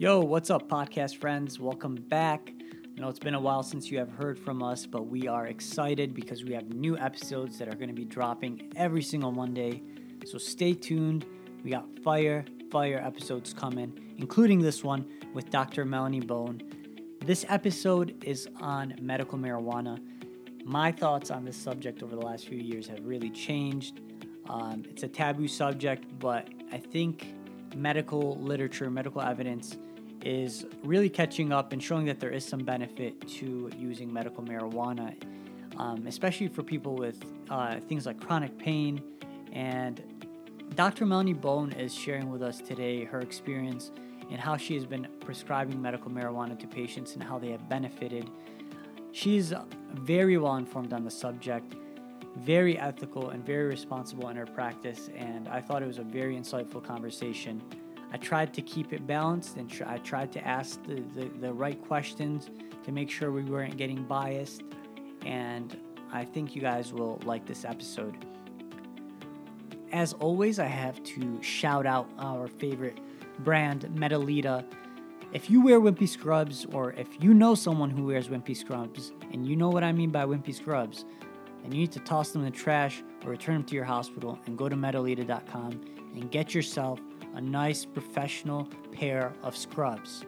Yo, what's up, podcast friends? Welcome back. I know it's been a while since you have heard from us, but we are excited because we have new episodes that are going to be dropping every single Monday. So stay tuned. We got fire, fire episodes coming, including this one with Dr. Melanie Bone. This episode is on medical marijuana. My thoughts on this subject over the last few years have really changed. Um, it's a taboo subject, but I think medical literature, medical evidence is really catching up and showing that there is some benefit to using medical marijuana, um, especially for people with uh, things like chronic pain. And Dr. Melanie Bone is sharing with us today her experience and how she has been prescribing medical marijuana to patients and how they have benefited. She's very well informed on the subject, very ethical, and very responsible in her practice. And I thought it was a very insightful conversation. I tried to keep it balanced and tr- I tried to ask the, the, the right questions to make sure we weren't getting biased. And I think you guys will like this episode. As always, I have to shout out our favorite brand, Medelita. If you wear wimpy scrubs, or if you know someone who wears wimpy scrubs, and you know what I mean by wimpy scrubs, and you need to toss them in the trash or return them to your hospital, and go to medelita.com and get yourself a nice professional pair of scrubs.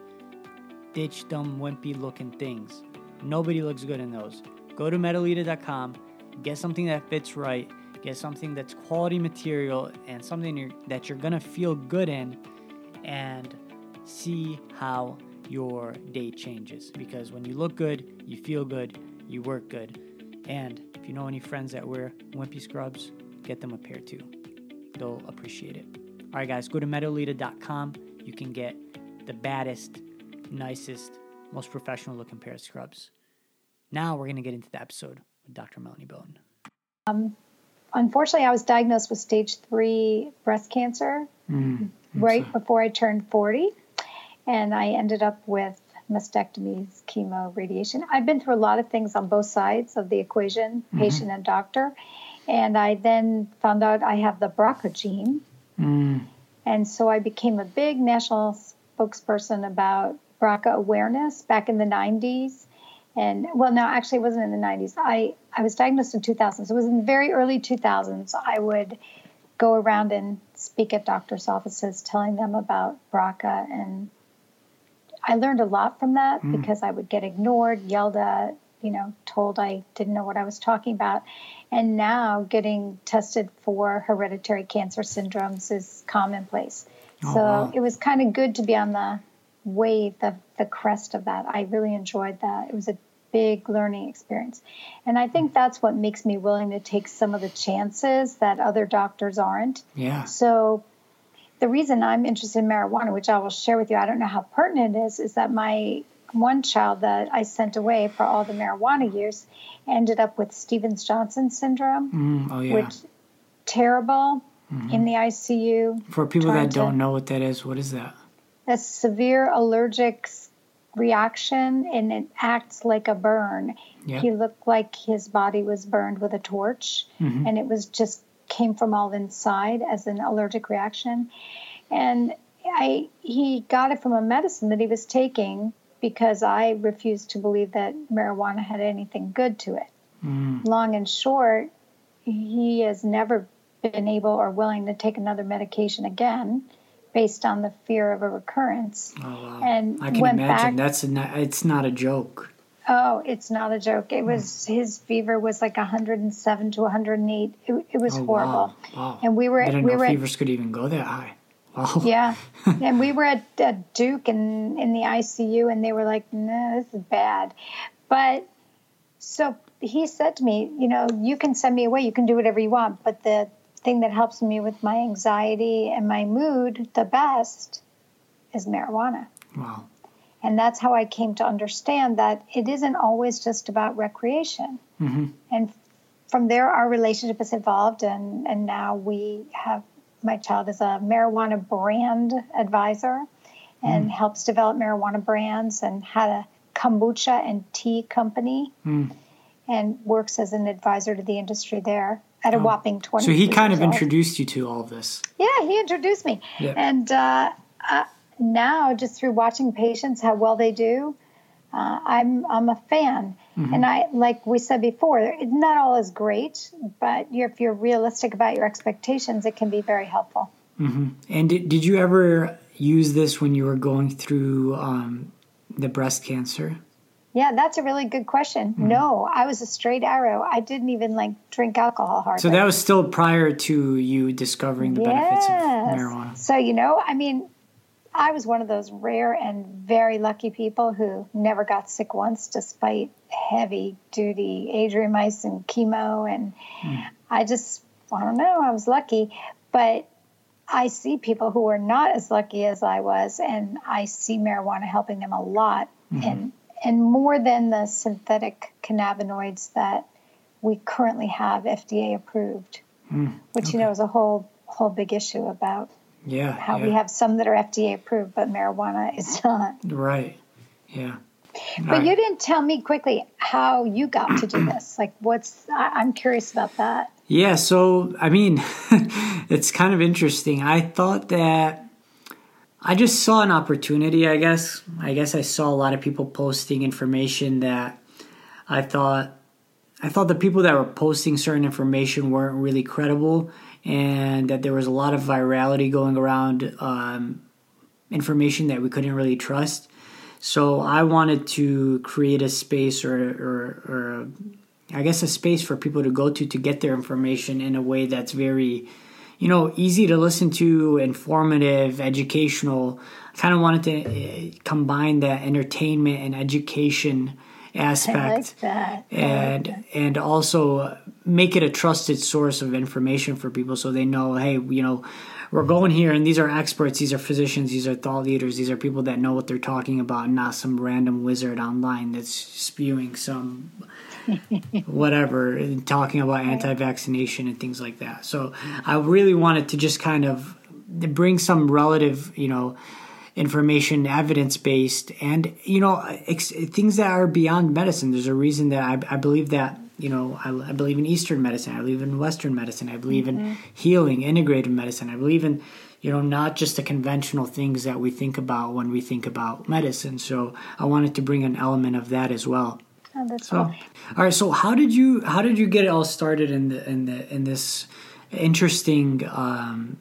Ditch them wimpy looking things. Nobody looks good in those. Go to medelita.com, get something that fits right, get something that's quality material and something you're, that you're gonna feel good in, and see how your day changes. Because when you look good, you feel good, you work good. And if you know any friends that wear wimpy scrubs, get them a pair too. They'll appreciate it. All right, guys, go to medelita.com. You can get the baddest, nicest, most professional looking pair of scrubs. Now we're going to get into the episode with Dr. Melanie Bone. Um, unfortunately, I was diagnosed with stage three breast cancer Mm, right before I turned 40. And I ended up with mastectomies, chemo, radiation. I've been through a lot of things on both sides of the equation, patient and doctor. And I then found out I have the BRCA gene. Mm, And so I became a big national spokesperson about BRCA awareness back in the 90s. And well, no, actually, it wasn't in the 90s. I, I was diagnosed in 2000. So it was in the very early 2000s. I would go around and speak at doctors' offices telling them about BRCA. And I learned a lot from that because I would get ignored, yelled at, you know, told I didn't know what I was talking about. And now getting tested for hereditary cancer syndromes is commonplace. Oh, so wow. it was kind of good to be on the wave, the, the crest of that. I really enjoyed that. It was a big learning experience. And I think that's what makes me willing to take some of the chances that other doctors aren't. yeah. So the reason I'm interested in marijuana, which I will share with you, I don't know how pertinent it is, is that my one child that I sent away for all the marijuana use ended up with Stevens Johnson syndrome, Mm, oh, yeah. which terrible in the ICU. For people that to- don't know what that is, what is that? a severe allergic reaction and it acts like a burn. Yeah. He looked like his body was burned with a torch Mhm. and it was just came from all inside as an allergic reaction. And I he got it from a medicine that he was taking because I refused to believe that marijuana had anything good to it. Mm, Long and short, he has never been able or willing to take another medication again based on the fear of a recurrence. oh, wow. And I can imagine back- that's a, not- it's not a joke. Oh, it's not a joke. It was his fever was like 107 to 108. It, it was Oh, horrible. Wow. wow. And we were I didn't we know were fevers could even go that high. Wow. yeah, and we were at, at Duke and in the ICU, and they were like, "No, this is bad." But so he said to me, "You know, you can send me away. You can do whatever you want, but the thing that helps me with my anxiety and my mood the best is marijuana." Wow. And that's how I came to understand that it isn't always just about recreation. hmm And from there, our relationship has evolved, and, and now we have my child is a marijuana brand advisor and helps develop marijuana brands and had a kombucha and tea company Mm. and works as an advisor to the industry there at a whopping 20 So he kind of introduced you to all of this. yeah, he introduced me. Yeah. And uh, uh, now, just through watching patients how well they do, uh, I'm I'm a fan. Mm-hmm. And I like we said before, it's not all is great, but you're, if you're realistic about your expectations, it can be very helpful. Mm-hmm. And did, did you ever use this when you were going through um, the breast cancer? Yeah, that's a really good question. Mm-hmm. No, I was a straight arrow. I didn't even like drink alcohol hard. So that was still prior to you discovering the yes. benefits of marijuana. So you know, I mean, I was one of those rare and very lucky people who never got sick once, despite heavy duty adriamycin chemo, and mm. I just I don't know. I was lucky, but I see people who are not as lucky as I was, and I see marijuana helping them a lot, mm-hmm. and and more than the synthetic cannabinoids that we currently have FDA approved, mm, which okay. you know is a whole whole big issue about yeah how yeah. we have some that are FDA approved, but marijuana is not. Right. Yeah. But right. you didn't tell me quickly how you got to do this. Like, what's I, I'm curious about that. Yeah, so I mean, it's kind of interesting. I thought that I just saw an opportunity, I guess. I guess I saw a lot of people posting information that I thought I thought the people that were posting certain information weren't really credible and that there was a lot of virality going around um, information that we couldn't really trust. So I wanted to create a space or, or, or I guess a space for people to go to to get their information in a way that's very, you know, easy to listen to, informative, educational. I kind of wanted to uh, combine that entertainment and education aspect, like and like and also make it a trusted source of information for people, so they know, hey, you know, we're going here, and these are experts, these are physicians, these are thought leaders, these are people that know what they're talking about, not some random wizard online that's spewing some whatever, talking about anti-vaccination and things like that. So I really wanted to just kind of bring some relative, you know, information, evidence based, and you know, ex- things that are beyond medicine. There's a reason that I, I believe that. You know, I, I, believe in Eastern medicine. I believe in Western medicine. I believe mm-hmm. in healing, integrated medicine. I believe in you know, not just the conventional things that we think about when we think about medicine. So I wanted to bring an element of that as well. Oh, that's so, all right. So how did you how did you get it all started in the in the in this interesting um,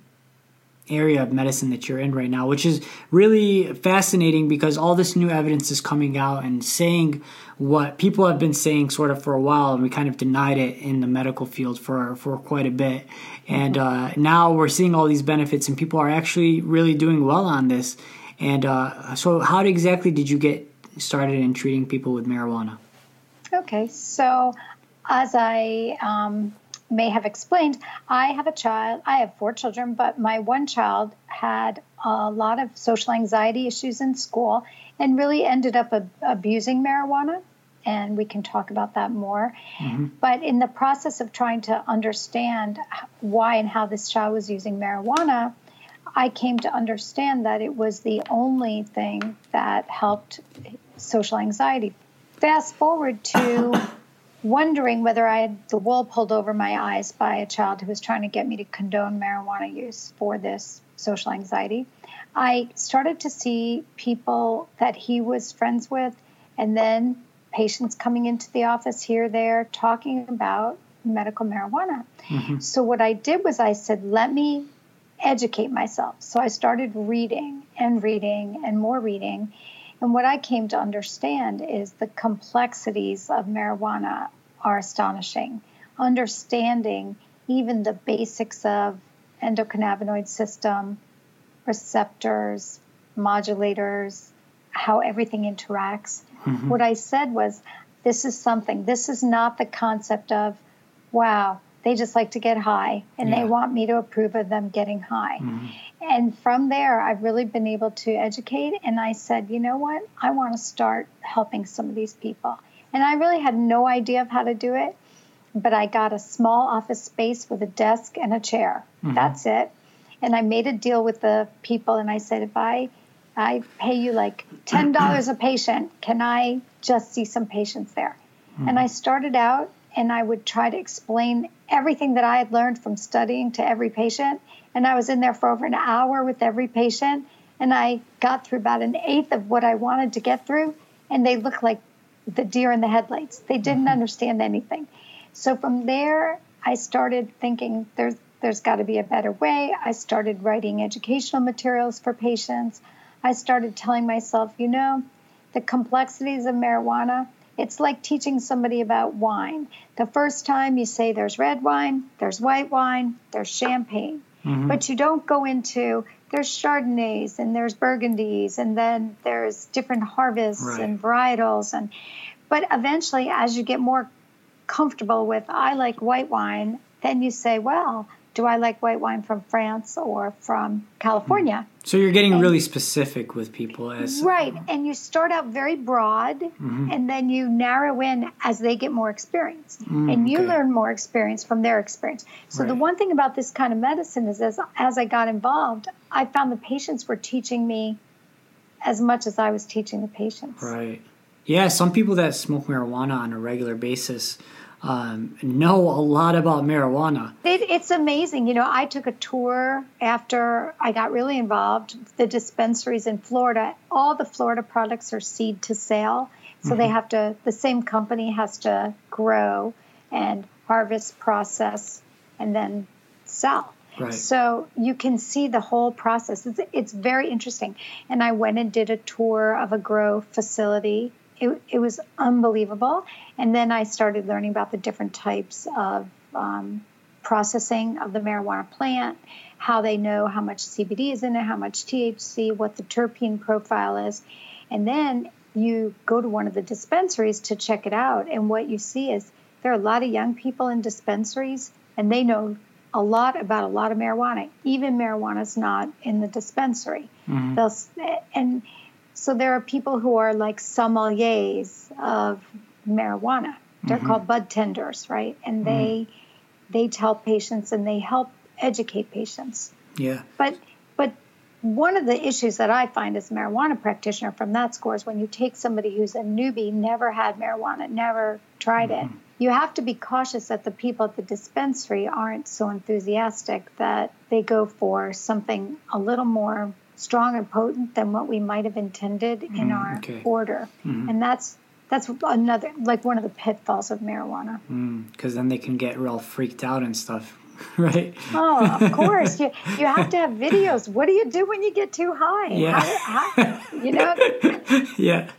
area of medicine that you're in right now, which is really fascinating because all this new evidence is coming out and saying what people have been saying sort of for a while, and we kind of denied it in the medical field for for quite a bit. And uh, now we're seeing all these benefits, and people are actually really doing well on this. And uh, so, how exactly did you get started in treating people with marijuana? Okay, so as I um, may have explained, I have a child. I have four children, but my one child had a lot of social anxiety issues in school and really ended up ab- abusing marijuana. And we can talk about that more. Mm-hmm. But in the process of trying to understand why and how this child was using marijuana, I came to understand that it was the only thing that helped social anxiety fast forward to wondering whether I had the wool pulled over my eyes by a child who was trying to get me to condone marijuana use for this social anxiety. I started to see people that he was friends with, and then patients coming into the office here, there, talking about medical marijuana. Mm-hmm. So, what I did was I said, let me educate myself. So, I started reading and reading and more reading. And what I came to understand is the complexities of marijuana are astonishing. Understanding even the basics of endocannabinoid system, receptors, modulators, how everything interacts. Mm-hmm. What I said was, this is something, this is not the concept of, wow, they just like to get high and yeah. they want me to approve of them getting high. Mm-hmm. And from there, I've really been able to educate. And I said, you know what? I want to start helping some of these people. And I really had no idea of how to do it, but I got a small office space with a desk and a chair. Mm-hmm. That's it. And I made a deal with the people and I said, if I I pay you like $10 a patient, can I just see some patients there? Mm-hmm. And I started out and I would try to explain everything that I had learned from studying to every patient. And I was in there for over an hour with every patient. and I got through about an eighth of what I wanted to get through, and they looked like the deer in the headlights. They didn't mm-hmm. understand anything. So from there, I started thinking there's there's got to be a better way. I started writing educational materials for patients. I started telling myself, you know, the complexities of marijuana, it's like teaching somebody about wine. The first time you say there's red wine, there's white wine, there's champagne. Mm-hmm. But you don't go into there's Chardonnays and there's Burgundies and then there's different harvests right. and varietals and but eventually as you get more comfortable with I like white wine, then you say, well, do I like white wine from France or from California? Mm. So you're getting and, really specific with people as right, and you start out very broad, mm-hmm. and then you narrow in as they get more experience, mm, and you okay. learn more experience from their experience. So right. the one thing about this kind of medicine is, as as I got involved, I found the patients were teaching me as much as I was teaching the patients. Right. Yeah, some people that smoke marijuana on a regular basis um, know a lot about marijuana. It, it's amazing. You know, I took a tour after I got really involved. The dispensaries in Florida, all the Florida products are seed to sale. So mm-hmm. they have to, the same company has to grow and harvest, process, and then sell. Right. So you can see the whole process. It's, it's very interesting. And I went and did a tour of a grow facility it, it was unbelievable. And then I started learning about the different types of um, processing of the marijuana plant, how they know how much CBD is in it, how much THC, what the terpene profile is. And then you go to one of the dispensaries to check it out. And what you see is there are a lot of young people in dispensaries, and they know a lot about a lot of marijuana. Even marijuana is not in the dispensary. Mm-hmm. They'll and so there are people who are like sommeliers of marijuana. They're mm-hmm. called bud tenders, right? And mm-hmm. they they tell patients and they help educate patients. Yeah. But but one of the issues that I find as a marijuana practitioner from that score is when you take somebody who's a newbie, never had marijuana, never tried mm-hmm. it, you have to be cautious that the people at the dispensary aren't so enthusiastic that they go for something a little more strong and potent than what we might have intended in mm, our okay. order. Mm-hmm. And that's that's another like one of the pitfalls of marijuana. Because mm, then they can get real freaked out and stuff, right? Oh, of course. you you have to have videos. What do you do when you get too high? Yeah. How, how, you know. yeah.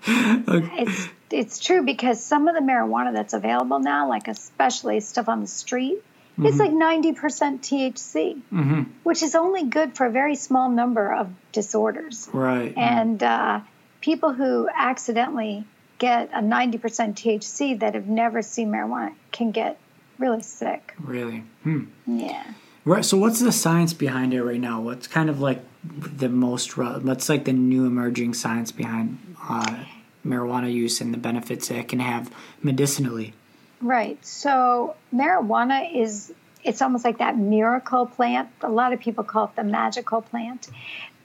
Okay. It's it's true because some of the marijuana that's available now, like especially stuff on the street, Mm-hmm. It's like 90% THC, mm-hmm. which is only good for a very small number of disorders. Right. And uh, people who accidentally get a 90% THC that have never seen marijuana can get really sick. Really? Hmm. Yeah. Right. So, what's the science behind it right now? What's kind of like the most, what's like the new emerging science behind uh, marijuana use and the benefits it can have medicinally? Right. So marijuana is it's almost like that miracle plant. A lot of people call it the magical plant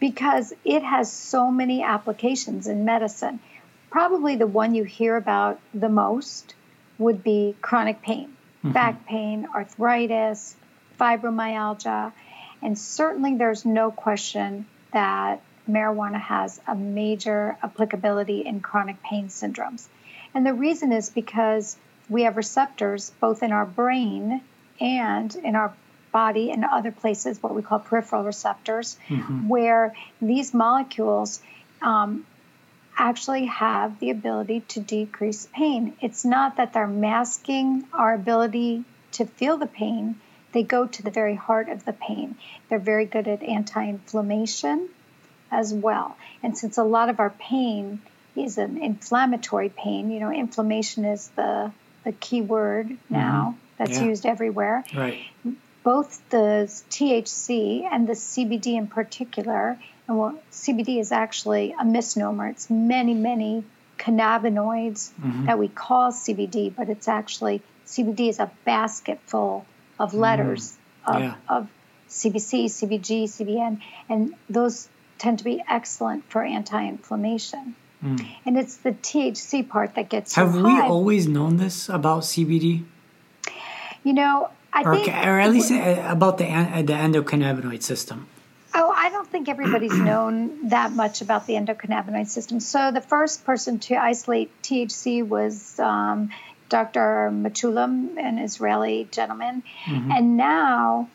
because it has so many applications in medicine. Probably the one you hear about the most would be chronic pain, mm-hmm. back pain, arthritis, fibromyalgia, and certainly there's no question that marijuana has a major applicability in chronic pain syndromes. And the reason is because we have receptors both in our brain and in our body and other places, what we call peripheral receptors, mm-hmm. where these molecules um, actually have the ability to decrease pain. It's not that they're masking our ability to feel the pain, they go to the very heart of the pain. They're very good at anti inflammation as well. And since a lot of our pain is an inflammatory pain, you know, inflammation is the the key word now mm-hmm. that's yeah. used everywhere. Right. Both the THC and the CBD in particular, and well, CBD is actually a misnomer. It's many, many cannabinoids mm-hmm. that we call CBD, but it's actually CBD is a basket full of mm-hmm. letters mm. of, yeah. of CBC, CBG, CBN, and those tend to be excellent for anti-inflammation. Mm. And it's the THC part that gets Have we high. always known this about CBD? You know, I or, think, or at least uh, about the the endocannabinoid system. Oh, I don't think everybody's known that much about the endocannabinoid system. So the first person to isolate THC was um, Dr. Mechoulam, an Israeli gentleman, mm-hmm. and now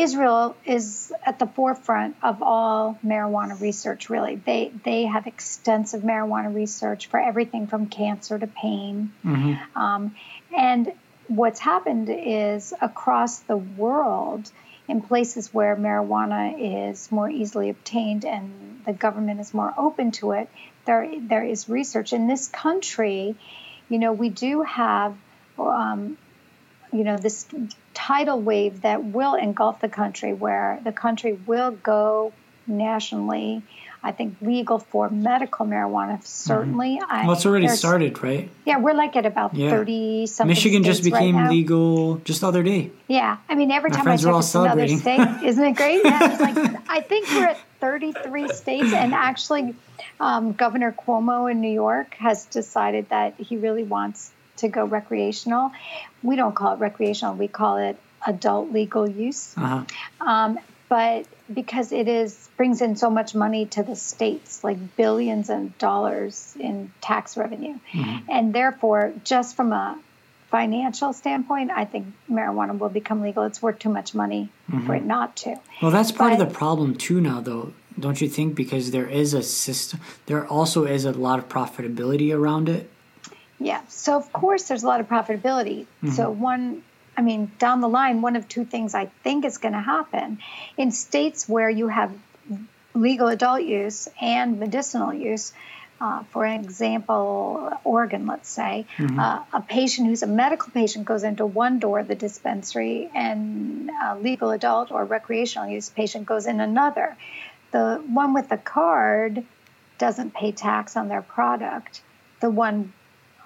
Israel is at the forefront of all marijuana research. Really, they they have extensive marijuana research for everything from cancer to pain, mm-hmm. um, and what's happened is across the world in places where marijuana is more easily obtained and the government is more open to it, there there is research in this country. You know, we do have, um, you know, this tidal wave that will engulf the country, where the country will go nationally I think legal for medical marijuana certainly. Mm-hmm. I, well, it's already started, right? Yeah, we're like at about yeah. thirty something. Michigan just became right legal just the other day. Yeah, I mean every My time I check it's another state, isn't it great? Yeah, like I think we're at thirty-three states, and actually, um, Governor Cuomo in New York has decided that he really wants to go recreational. We don't call it recreational; we call it adult legal use. Uh-huh. Um, but because it is brings in so much money to the states, like billions of dollars in tax revenue, mm-hmm. and therefore, just from a financial standpoint, I think marijuana will become legal. It's worth too much money mm-hmm. for it not to. Well, that's part but, of the problem too now, though, don't you think? Because there is a system, there also is a lot of profitability around it. Yeah. So of course, there's a lot of profitability. Mm-hmm. So one I mean, down the line, one of two things I think is going to happen. In states where you have legal adult use and medicinal use, uh, for example, Oregon, let's say, mm-hmm. uh, a patient who's a medical patient goes into one door of the dispensary, and a legal adult or recreational use patient goes in another. The one with the card doesn't pay tax on their product. The one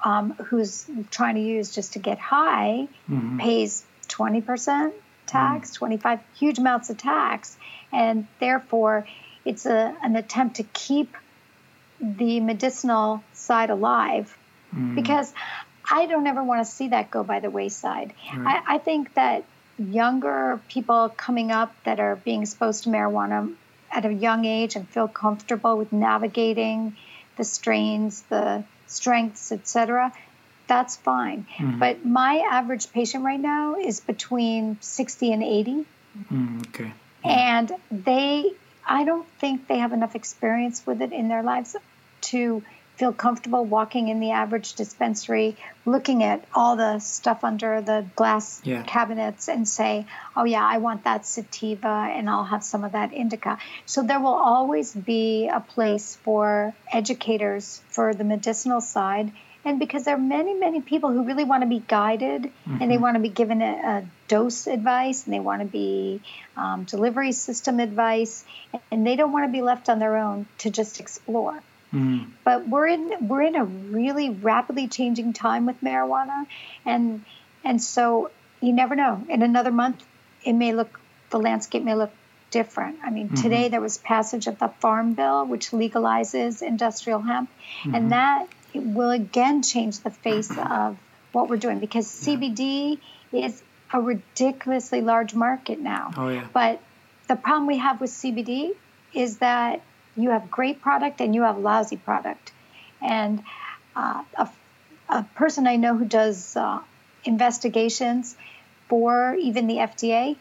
um, who's trying to use just to get high mm-hmm. pays 20% tax, mm 25 huge amounts of tax, and therefore it's a, an attempt to keep the medicinal side alive mm because I don't ever want to see that go by the wayside. Right. I, I think that younger people coming up that are being exposed to marijuana at a young age and feel comfortable with navigating the strains, the strengths, etc., that's fine. Mm-hmm. But my average patient right now is between 60 and 80. Mm, okay. Yeah. And they, I don't think they have enough experience with it in their lives to feel comfortable walking in the average dispensary, looking at all the stuff under the glass yeah. cabinets and say, oh, yeah, I want that sativa and I'll have some of that indica. So there will always be a place for educators for the medicinal side. And because there are many, many people who really want to be guided mm-hmm. and they mm-hmm. want to be given a, a, dose advice and they want to be um, delivery system advice and they don't want to be left on their own to just explore. Mm. But we're in we're in a really rapidly changing time with marijuana, and and so you never know. In another month, it may look the landscape may look different. I mean, mm-hmm. today there was passage of the Farm Bill, which legalizes industrial hemp, mm-hmm. and that will again change the face of what we're doing because CBD is a ridiculously large market now. Oh yeah. But the problem we have with CBD is that you have great product and you have lousy product. And uh, a, a, person I know who does uh, investigations for even the FDA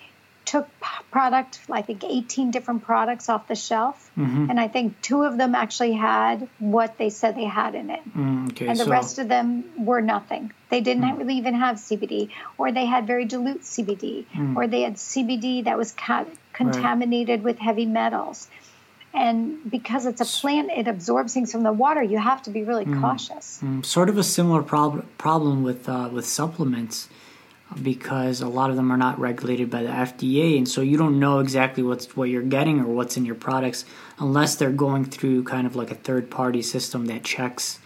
took product, I think 18 different products off the shelf, mm-hmm. and I think two of them actually had what they said they had in it, mm, okay, and the so. rest of them were nothing. They didn't mm. really even have CBD, or they had very dilute CBD, mm. or they had CBD that was ca- contaminated right. with heavy metals and because it's a plant it absorbs things from the water you have to be really mm. cautious mm. sort of a similar prob- problem with uh, with supplements because a lot of them are not regulated by the FDA and so you don't know exactly what's what you're getting or what's in your products unless they're going through kind of like a third party system that checks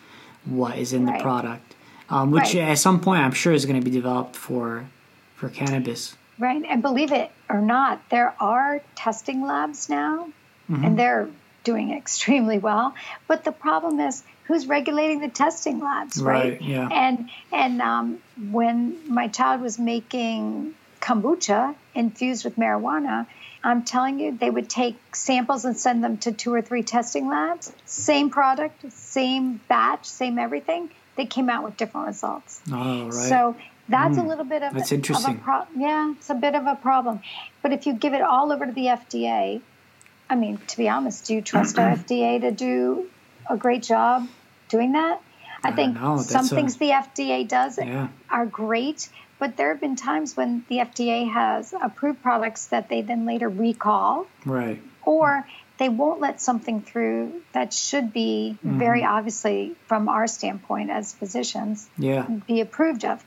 what is in right. the product um, which right. at some point I'm sure is going to be developed for for cannabis right and believe it or not there are testing labs now mm-hmm. and they're doing extremely well. But the problem is who's regulating the testing labs, right? right yeah. And and um, when my child was making kombucha infused with marijuana, I'm telling you, they would take samples and send them to two or three testing labs. Same product, same batch, same everything. They came out with different results. Oh, right. So that's mm, a little bit of that's interesting. Of a pro- yeah, it's a bit of a problem. But if you give it all over to the FDA, I mean, to be honest, do you trust our FDA to do a great job doing that? I, I think some things the FDA does yeah. are great, but there have been times when the FDA has approved products that they then later recall. Right. Or they won't let something through that should be mm-hmm. very obviously from our standpoint as physicians yeah. be approved of.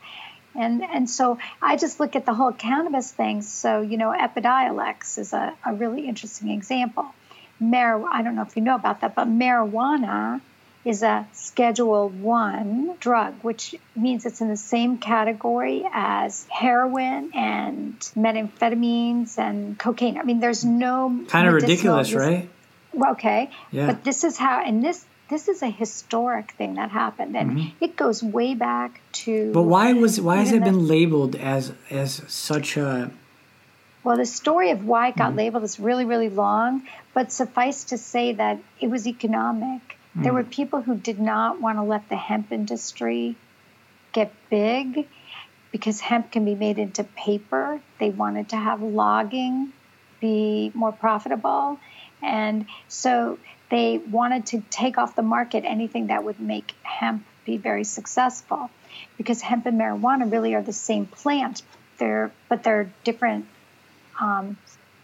And and so I just look at the whole cannabis thing. So, you know, Epidiolex is a, a really interesting example. Mar- I don't know if you know about that, but marijuana is a Schedule One drug, which means it's in the same category as heroin and methamphetamines and cocaine. I mean, there's no kind of ridiculous, right? Okay, yeah. But this is how, and this this is a historic thing that happened, and mm-hmm. it goes way back to. But why was why has it been labeled as as such a? Well, the story of why it got mm-hmm. labeled is really really long, but suffice to say that it was economic there were people who did not want to let the hemp industry get big because hemp can be made into paper. They wanted to have logging be more profitable. And so they wanted to take off the market anything that would make hemp be very successful because hemp and marijuana really are the same plant. They're, but they're different um,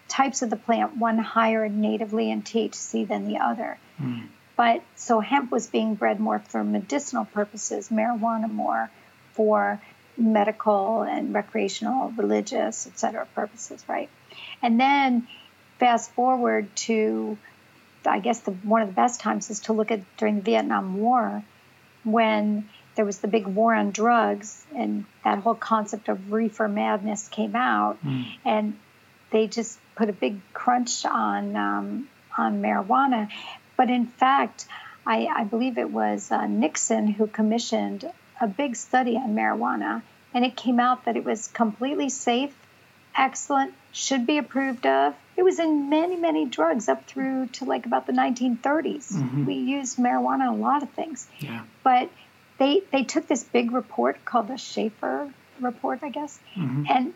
types of the plant, one higher natively in THC than the other. Mm. But so hemp was being bred more for medicinal purposes, marijuana more for medical and recreational, religious, etc. purposes, right? And then fast forward to, I guess the one of the best times is to look at during the Vietnam War, when there was the big war on drugs, and that whole concept of reefer madness came out, mm. and they just put a big crunch on um, on marijuana. But in fact, I, I believe it was uh, Nixon who commissioned a big study on marijuana, and it came out that it was completely safe, excellent, should be approved of. It was in many, many drugs up through to like about the 1930s. Mm-hmm. We used marijuana in a lot of things. Yeah. But they they took this big report called the Shafer report, I guess, mm-hmm. and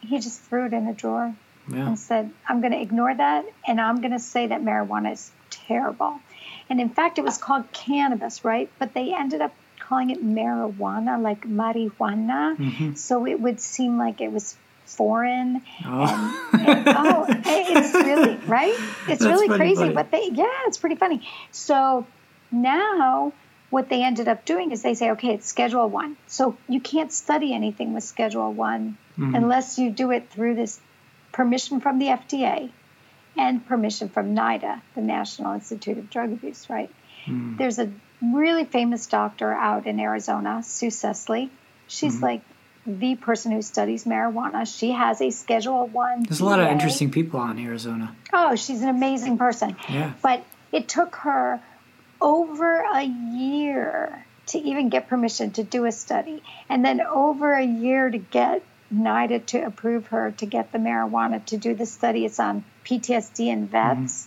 he just threw it in a drawer yeah. and said, "I'm going to ignore that, and I'm going to say that marijuana is terrible. And in fact, it was called cannabis, right? But they ended up calling it marijuana, like marijuana. Mm-hmm. So it would seem like it was foreign. Oh, and, and, oh it's really, right? It's That's really crazy. Funny. But they, yeah, it's pretty funny. So now what they ended up doing is they say, okay, it's Schedule One. So you can't study anything with Schedule One mm-hmm. unless you do it through this permission from the FDA and permission from NIDA, the National Institute of Drug Abuse, right? Mm. There's a really famous doctor out in Arizona, Sue Sisley. She's mm. like the person who studies marijuana. She has a Schedule One. There's a lot of interesting people out in Arizona. Oh, she's an amazing person. Yeah. But it took her over a year to even get permission to do a study, and then over a year to get NIDA to approve her to get the marijuana to do the study. It's on PTSD and vets. Mm-hmm.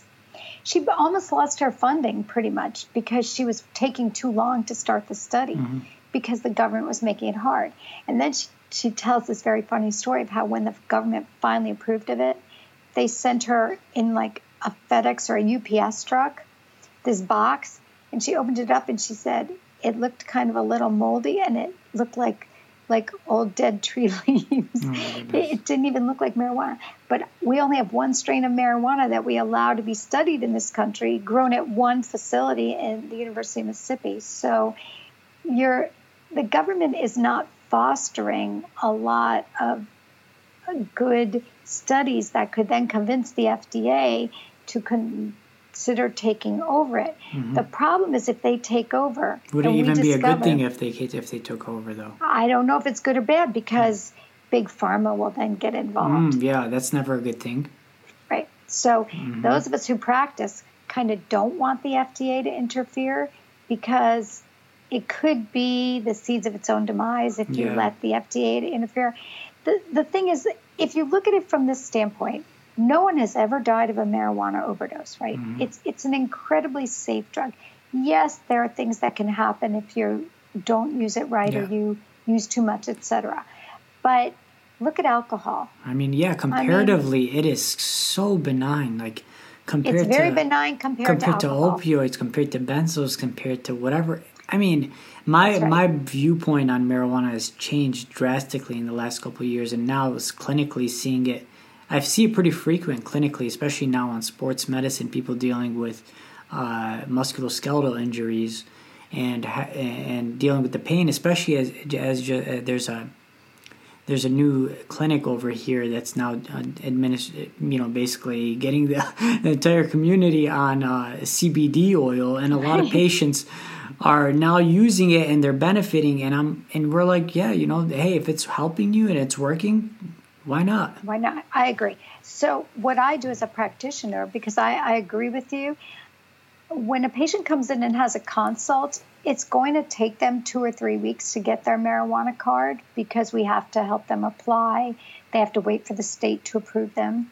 She almost lost her funding pretty much because she was taking too long to start the study mm-hmm. Because the government was making it hard. And then she, she tells this very funny story of how when the government finally approved of it, they sent her in like a FedEx or a UPS truck this box, and she opened it up and she said it looked kind of a little moldy and it looked like like old dead tree leaves. Oh, it didn't even look like marijuana. But we only have one strain of marijuana that we allow to be studied in this country, grown at one facility in the University of Mississippi. So you're, the government is not fostering a lot of good studies that could then convince the FDA to consider taking over it. Mm-hmm. The problem is if they take over. Would it even be a good thing if they if they took over though? I don't know if it's good or bad because big pharma will then get involved. Mm, yeah, that's never a good thing. Right. So mm-hmm. those of us who practice kind of don't want the FDA to interfere because it could be the seeds of its own demise if you yeah. let the FDA interfere. the, the thing is, if you look at it from this standpoint, no one has ever died of a marijuana overdose, right? Mm-hmm. It's it's an incredibly safe drug. Yes, there are things that can happen if you don't use it right yeah. or you use too much, etc. But look at alcohol. I mean, yeah, comparatively, I mean, it is so benign. Like compared it's very to, benign compared, compared to, to opioids, compared to benzos, compared to whatever. I mean, my right. my viewpoint on marijuana has changed drastically in the last couple of years, and now it's clinically seeing it. I see it pretty frequent clinically, especially now on sports medicine, people dealing with uh, musculoskeletal injuries and and dealing with the pain, especially as as uh, there's a there's a new clinic over here that's now uh, administ- you know basically getting the, the entire community on uh, CBD oil, and a lot of patients are now using it and they're benefiting. And I'm and we're like, yeah, you know, hey, if it's helping you and it's working, why not? Why not? I agree. So what I do as a practitioner, because I, I agree with you, when a patient comes in and has a consult, it's going to take them two or three weeks to get their marijuana card because we have to help them apply. They have to wait for the state to approve them.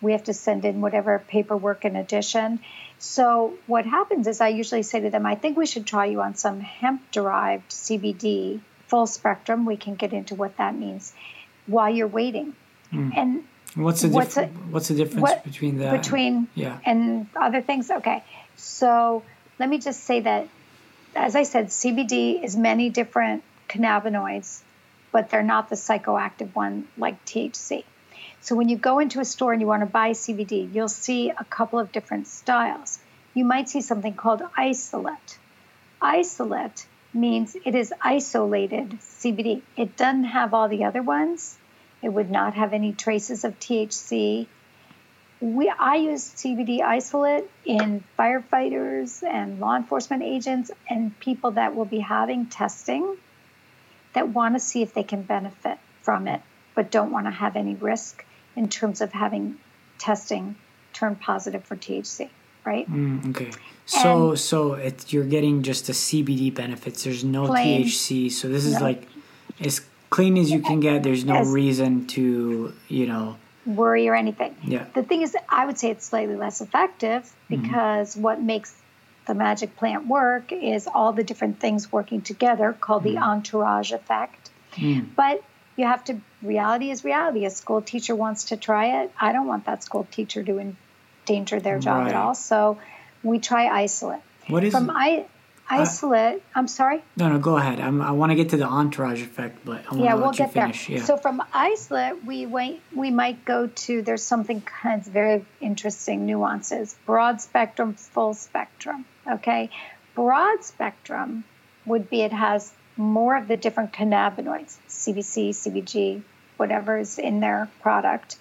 We have to send in whatever paperwork in addition. So, what happens is I usually say to them, I think we should try you on some hemp derived CBD, full spectrum. We can get into what that means while you're waiting. Mm. And what's the, what's, dif- a, what's the difference what, between that? Between yeah. and other things? Okay. So, let me just say that as I said, CBD is many different cannabinoids, but they're not the psychoactive one like THC. So when you go into a store and you want to buy CBD, you'll see a couple of different styles. You might see something called isolate. Isolate means it is isolated CBD. It doesn't have all the other ones. It would not have any traces of THC we I use CBD isolate in firefighters and law enforcement agents and people that will be having testing that want to see if they can benefit from it but don't want to have any risk in terms of having testing turn positive for THC, right? Mm, okay. So and so it, you're getting just the CBD benefits. There's no plain, THC. So this is no. like as clean as you can get. There's no as, reason to, you know, worry or anything. Yeah. The thing is, I would say it's slightly less effective mm-hmm. because mm-hmm. what makes the magic plant work is all the different things working together called mm-hmm. the entourage effect. Mm. But you have to, reality is reality. A school teacher wants to try it. I don't want that school teacher to endanger their job right. at all. So we try isolate. What is From I, Isolate. Uh, I'm sorry. No, no, go ahead. I'm, i want to get to the entourage effect, but I want yeah, to we'll get finish. there. Yeah. So from isolate, we wait, we might go to. There's something kind of very interesting nuances. Broad spectrum, full spectrum. Okay, broad spectrum would be it has more of the different cannabinoids, CBC, CBG, whatever is in their product,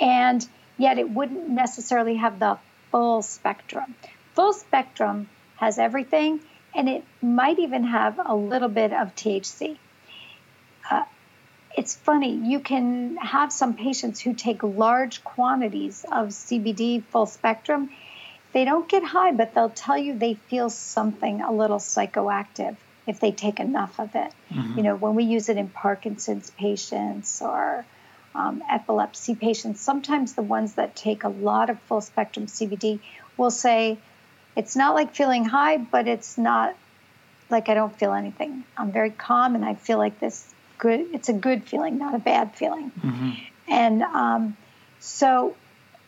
and yet it wouldn't necessarily have the full spectrum. Full spectrum has everything, and it might even have a little bit of THC. Uh, it's funny, you can have some patients who take large quantities of CBD full spectrum. They don't get high, but they'll tell you they feel something a little psychoactive if they take enough of it. Mm-hmm. You know, when we use it in Parkinson's patients or um, epilepsy patients, sometimes the ones that take a lot of full spectrum CBD will say, it's not like feeling high, but it's not like I don't feel anything. I'm very calm and I feel like this good, it's a good feeling, not a bad feeling. Mm-hmm. And um, so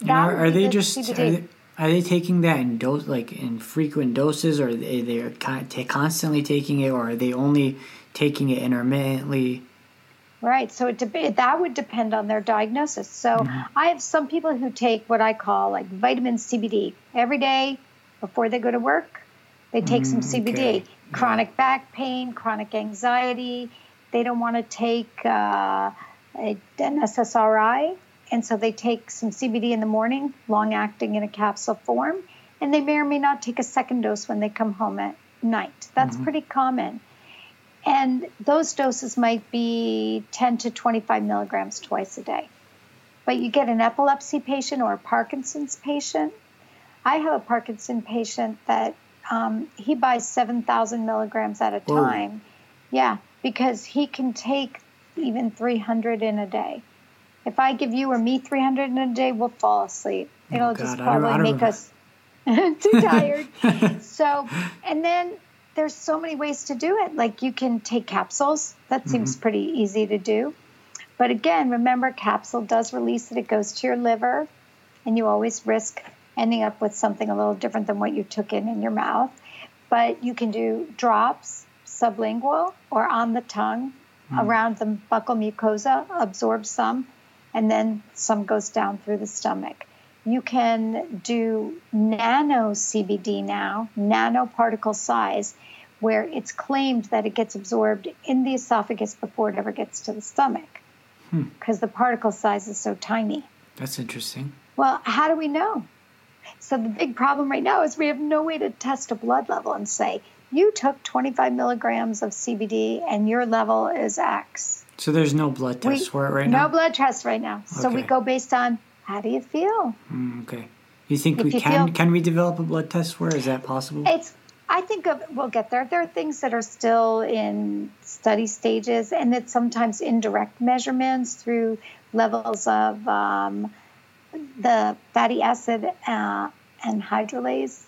are, are they just, are they, are they, taking that in dose, like in frequent doses or are they, they're constantly taking it or are they only taking it intermittently? Right. So it de- that would depend on their diagnosis. So mm-hmm. I have some people who take what I call like vitamin CBD every day before they go to work. They take mm, some CBD. Okay. Chronic yeah. back pain, chronic anxiety. They don't want to take uh, an SSRI, and so they take some CBD in the morning, long acting in a capsule form, and they may or may not take a second dose when they come home at night. That's mm-hmm. pretty common. And those doses might be 10 to 25 milligrams twice a day. But you get an epilepsy patient or a Parkinson's patient, I have a Parkinson patient that um, he buys 7,000 milligrams at a time. Whoa. Yeah, because he can take even 300 in a day. If I give you or me 300 in a day, we'll fall asleep. Oh, It'll God, just probably I make us too tired. so, and then there's so many ways to do it. Like you can take capsules. That seems Mm-hmm. pretty easy to do. But again, remember, capsule does release it. It goes to your liver, and you always risk ending up with something a little different than what you took in in your mouth. But you can do drops, sublingual, or on the tongue around the buccal mucosa, absorb some, and then some goes down through the stomach. You can do nano CBD now, nanoparticle size, where it's claimed that it gets absorbed in the esophagus before it ever gets to the stomach hmm. because the particle size is so tiny. That's interesting. Well, how do we know? So the big problem right now is we have no way to test a blood level and say, you took 25 milligrams of CBD and your level is X. So there's no blood test We- for it right now? no blood tests right now. So we go based on how do you feel? Mm, okay. You think If we you can feel- can we develop a blood test for? Is that possible? It's I think of we'll get there. There are things that are still in study stages, and it's sometimes indirect measurements through levels of um, the fatty acid uh, and hydrolase.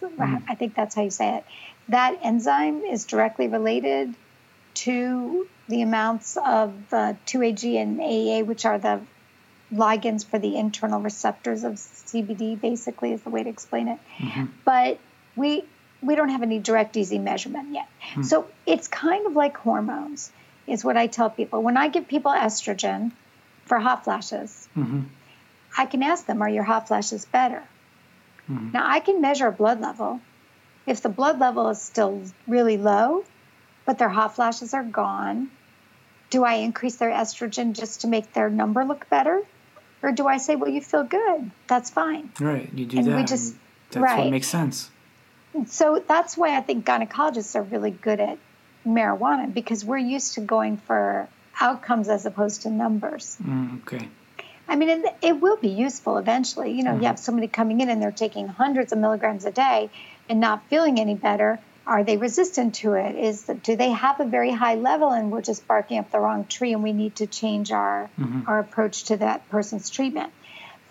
I think that's how you say it. That enzyme is directly related to the amounts of uh, 2AG and AEA, which are the ligands for the internal receptors of CBD, basically, is the way to explain it. But we we don't have any direct, easy measurement yet. So it's kind of like hormones, is what I tell people. When I give people estrogen for hot flashes, Mhm. I can ask them, "Are your hot flashes better?" Now I can measure a blood level. If the blood level is still really low, but their hot flashes are gone, do I increase their estrogen just to make their number look better? Or do I say, well, you feel good? That's fine. Right. You do And we that. just- and that's what right. makes sense. So that's why I think gynecologists are really good at marijuana because we're used to going for outcomes as opposed to numbers. Mm, okay. I mean, and it will be useful eventually. You know, you have somebody coming in and they're taking hundreds of milligrams a day and not feeling any better. Are they resistant to it? Is do they have a very high level and we're just barking up the wrong tree and we need to change our mm-hmm. our approach to that person's treatment?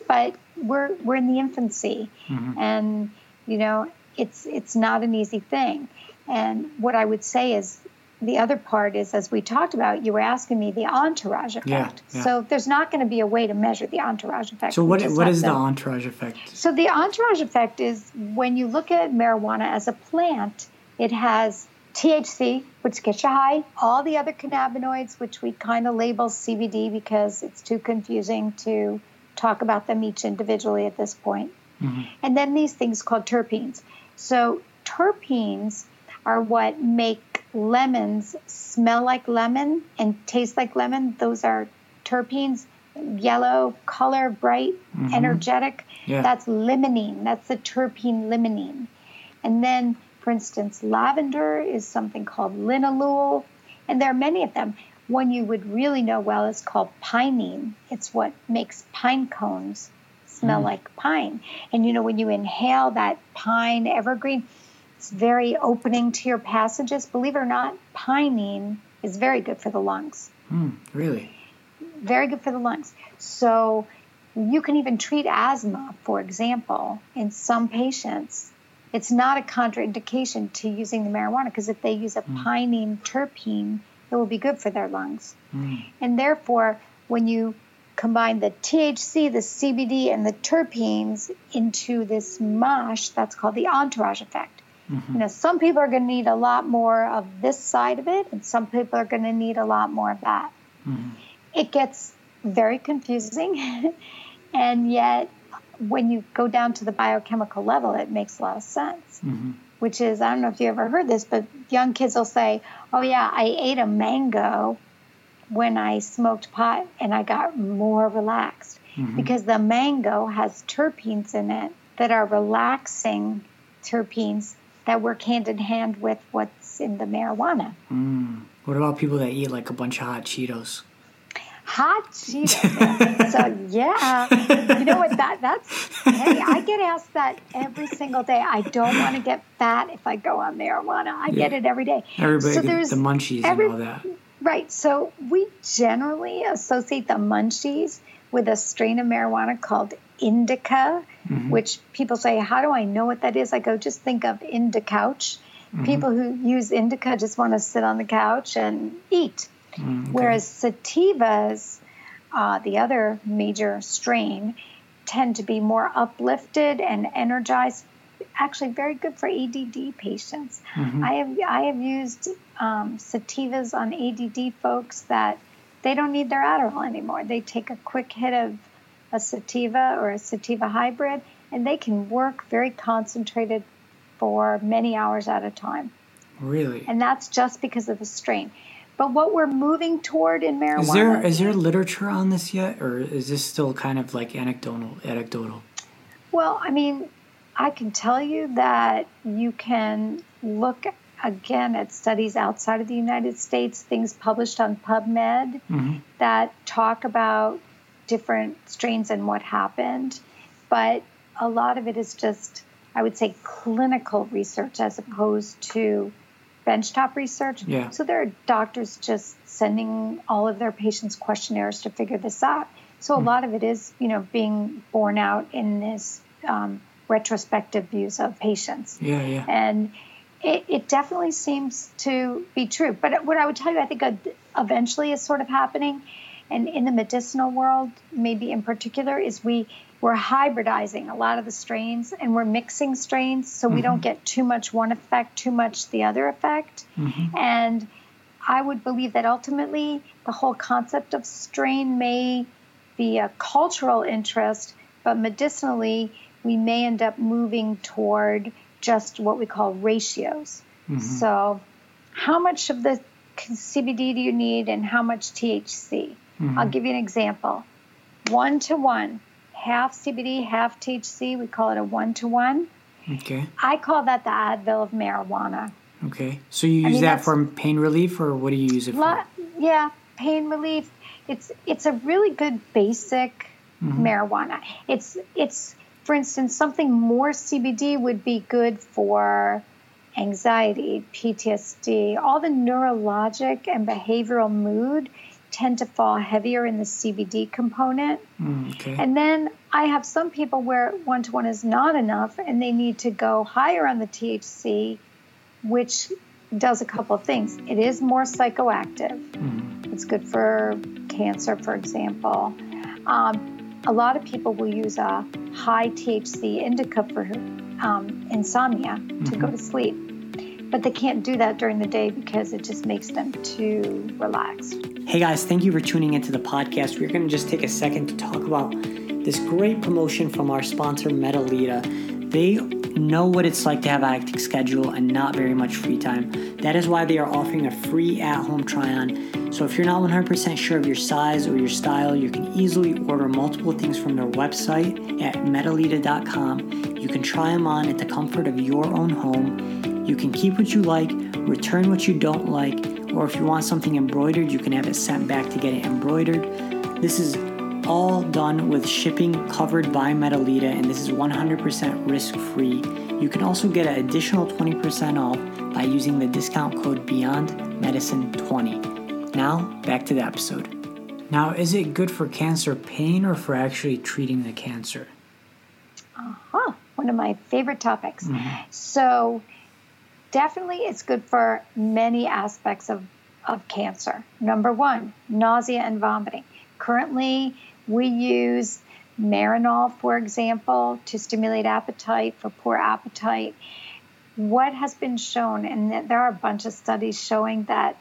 But we're we're in the infancy, mm-hmm. and you know it's it's not an easy thing. And what I would say is the other part is, as we talked about, you were asking me the entourage effect. yeah. So there's not going to be a way to measure the entourage effect. So what what is the entourage effect? so the entourage effect is when you look at marijuana as a plant, it has THC, which gets you high, all the other cannabinoids, which we kind of label CBD because it's too confusing to talk about them each individually at this point. Mm-hmm. And then these things called terpenes. So terpenes are what make lemons smell like lemon and taste like lemon. Those are terpenes, yellow color, bright, mm-hmm. energetic. Yeah. That's limonene. That's the terpene limonene. And then, for instance, lavender is something called linalool, and there are many of them. One you would really know well is called pinene. It's what makes pine cones smell like pine. And you know, when you inhale that pine evergreen, it's very opening to your passages. Believe it or not, pinene is very good for the lungs Mm, really? very good for the lungs. So you can even treat asthma, for example, in some patients. It's not a contraindication to using the marijuana because if they use a mm. pinene terpene, it will be good for their lungs. Mm. And therefore, when you combine the THC, the CBD, and the terpenes into this mosh, that's called the entourage effect. Mm-hmm. You know, some people are going to need a lot more of this side of it, and some people are going to need a lot more of that mm-hmm. it gets very confusing. and yet, when you go down to the biochemical level, it makes a lot of sense. Mm-hmm. Which is, I don't know if you ever heard this, but young kids will say, Oh, yeah, I ate a mango when I smoked pot and I got more relaxed mm-hmm. because the mango has terpenes in it that are relaxing terpenes that work hand in hand with what's in the marijuana. Mm. What about people that eat like a bunch of hot Cheetos? Hot Cheetos. so yeah, you know what? That that's hey, I get asked that every single day. I don't want to get fat if I go on marijuana. I get it every day. Everybody so there's the munchies every- and all that. Right. So we generally associate the munchies with a strain of marijuana called indica, mm-hmm. which people say, How do I know what that is? I go, Just think of Indicouch. Mm-hmm. People who use indica just want to sit on the couch and eat. Mm, okay. Whereas sativas, uh, the other major strain, tend to be more uplifted and energized. Actually, very good for ADD patients. Mm-hmm. I have I have used um, sativas on ADD folks that they don't need their Adderall anymore. They take a quick hit of a sativa or a sativa hybrid, and they can work very concentrated for many hours at a time. Really? And that's just because of the strain. But what we're moving toward in marijuana is there is there literature on this yet, or is this still kind of like anecdotal? Anecdotal. Well, I mean, I can tell you that you can look again at studies outside of the United States, things published on PubMed mm-hmm. that talk about different strains and what happened. But a lot of it is just, I would say, clinical research as opposed to benchtop research. Yeah. So there are doctors just sending all of their patients questionnaires to figure this out. So a mm. lot of it is, you know, being borne out in this um, retrospective views of patients. Yeah, yeah. And it, it, definitely seems to be true. But what I would tell you, I think eventually is sort of happening, and in the medicinal world, maybe in particular, is we we're hybridizing a lot of the strains and we're mixing strains so mm-hmm. we don't mm-hmm. get too much one effect, too much the other effect. Mm-hmm. And I would believe that ultimately the whole concept of strain may be a cultural interest, but medicinally we may end up moving toward just what we call ratios. Mm-hmm. So, how much of the CBD do you need and how much THC? Mm-hmm. I'll give you an example. One to one, half CBD, half THC. We call it a one to one. Okay. I call that the Advil of marijuana. Okay. So you use I mean, that for pain relief, or what do you use it for? yeah, pain relief. It's it's a really good basic mm-hmm. marijuana. It's it's for instance something more CBD would be good for anxiety, PTSD, all the neurologic and behavioral mood tend to fall heavier in the CBD component. Mm, okay. And then I have some people where one to one is not enough and they need to go higher on the THC, which does a couple of things. It is more psychoactive, mm. it's good for cancer, for example. Um, a lot of people will use a high THC indica for um, insomnia mm-hmm. to go to sleep but they can't do that during the day because it just makes them too relaxed. Hey guys, thank you for tuning into the podcast. We're going to just take a second to talk about this great promotion from our sponsor, Medelita. They know what it's like to have a hectic schedule and not very much free time. That is why they are offering a free at home try on. So if you're not 100% sure of your size or your style, you can easily order multiple things from their website at medelita.com. You can try them on at the comfort of your own home you can keep what you like, return what you don't like, or if you want something embroidered, you can have it sent back to get it embroidered. This is all done with shipping covered by Medelita, and this is 100% risk free. You can also get an additional 20% off by using the discount code Beyond Medicine 20. Now, back to the episode. Now, is it good for cancer pain or for actually treating the cancer? Uh huh. One of my favorite topics. Mm-hmm. So, definitely it's good for many aspects of, of cancer. Number one, nausea and vomiting. Currently, we use Marinol, for example, to stimulate appetite for poor appetite. What has been shown, and there are a bunch of studies showing that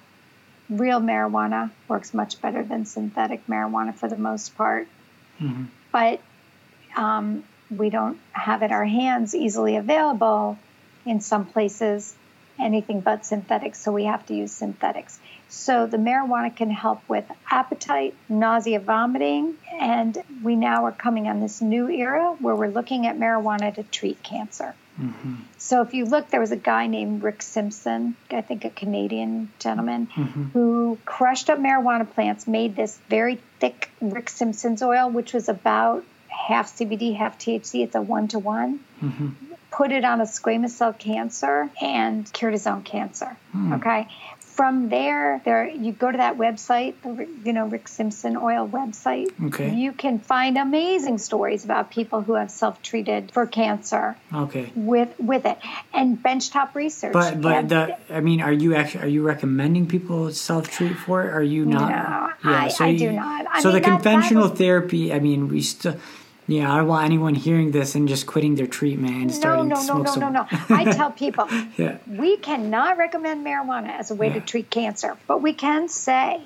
real marijuana works much better than synthetic marijuana for the most part. Mm-hmm. But um, we don't have it our hands easily available in some places anything but synthetics, so we have to use synthetics. So the marijuana can help with appetite, nausea, vomiting, and we now are coming on this new era where we're looking at marijuana to treat cancer. Mm-hmm. So if you look, there was a guy named Rick Simpson, I think a Canadian gentleman, mm-hmm. who crushed up marijuana plants, made this very thick Rick Simpson's oil, which was about half CBD, half THC. It's a one to one put it on a squamous cell cancer and cured his own cancer. Hmm. Okay. from there, there you go to that website, the you know Rick Simpson Oil website. Okay. You can find amazing stories about people who have self-treated for cancer. Okay. With with it, and benchtop research. But but And- the I mean, are you actually are you recommending people self treat for it? Are you not? No, I- I do not. I so mean, the that- that conventional was- therapy. I mean, we still. Yeah, I don't want anyone hearing this and just quitting their treatment and no, starting no, to no, smoke no, some. no, no. I tell people Yeah. we cannot recommend marijuana as a way to treat cancer, but we can say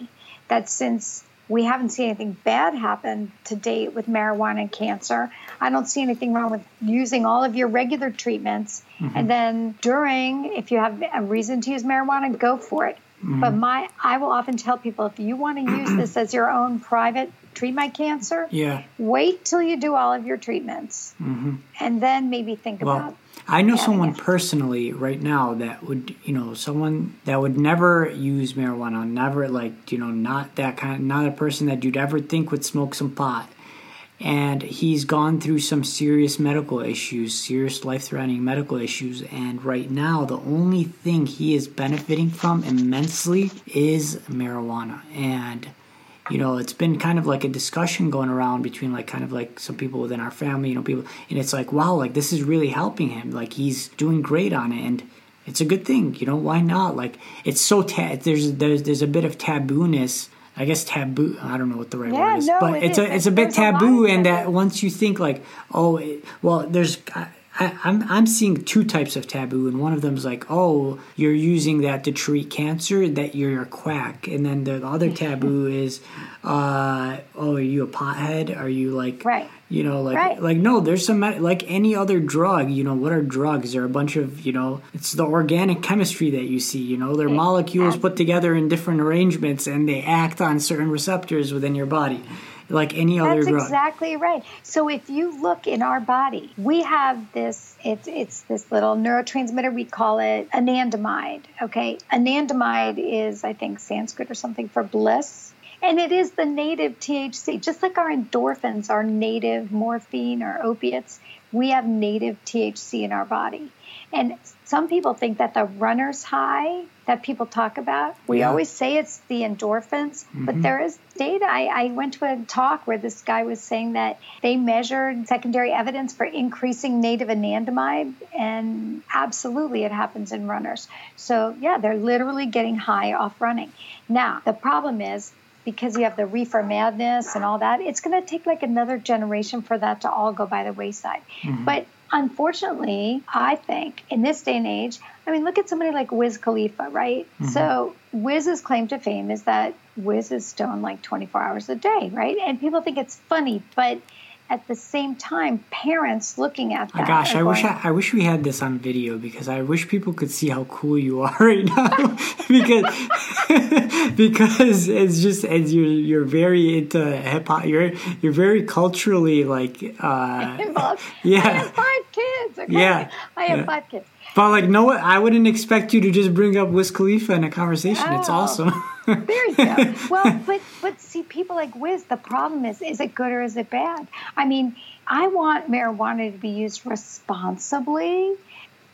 that since we haven't seen anything bad happen to date with marijuana and cancer, I don't see anything wrong with using all of your regular treatments. Mm-hmm. And then during, if you have a reason to use marijuana, go for it. Mm-hmm. But my, I will often tell people if you want to use this as your own private treat my cancer, Yeah. wait till you do all of your treatments, mm-hmm. and then maybe think Well, about. I know someone personally right now that would, you know, someone that would never use marijuana, never like, you know, not that kind, not a person that you'd ever think would smoke some pot. And he's gone through some serious medical issues, serious life threatening medical issues. And right now, the only thing he is benefiting from immensely is marijuana. And you know, it's been kind of like a discussion going around between like kind of like some people within our family, you know, people, and it's like, wow, like this is really helping him. Like he's doing great on it, and it's a good thing, you know. Why not? Like it's so ta- there's there's there's a bit of tabooness. I guess taboo. I don't know what the right Yeah, word is, no, but it it's is. a it's a bit There's taboo, of and that once you think like, oh, it, well, there's. I, I, I'm I'm seeing two types of taboo, and one of them is like, oh, you're using that to treat cancer, that you're a quack, and then the other taboo is, uh, oh, are you a pothead? Are you like, Right. You know, like Right. like no, there's some like any other drug. You know, what are drugs? They're a bunch of you know, it's the organic chemistry that you see. You know, they're molecules put together in different arrangements, and they act on certain receptors within your body, like any other That's drug. exactly right. So if you look in our body, we have this. It's it's this little neurotransmitter. We call it anandamide. Okay, anandamide is I think Sanskrit or something for bliss, and it is the native THC. Just like our endorphins are native morphine or opiates, we have native THC in our body. And some people think that the runner's high that people talk about, we Yeah. always say it's the endorphins, but mm-hmm. there is data. I, I went to a talk where this guy was saying that they measured secondary evidence for increasing native anandamide, and absolutely it happens in runners. So, yeah, they're literally getting high off running. Now, the problem is, because you have the reefer madness and all that, it's going to take like another generation for that to all go by the wayside. Mm-hmm. But unfortunately, I think in this day and age, I mean, look at somebody like Wiz Khalifa, right? Mm-hmm. So Wiz's claim to fame is that Wiz is stoned like 24 hours a day, right? And people think it's funny, but at the same time, parents looking at that. Oh, gosh, I wish I, I wish we had this on video because I wish people could see how cool you are right now because because it's just as you're you're very into hip hop you're you're very culturally like uh involved. Yeah. I have five kids. Okay? Yeah. I have Yeah. five kids. But like no I wouldn't expect you to just bring up Wiz Khalifa in a conversation. It's Oh. awesome. There you go. well, but but see, people like Wiz. The problem is, is it good or is it bad? I mean, I want marijuana to be used responsibly.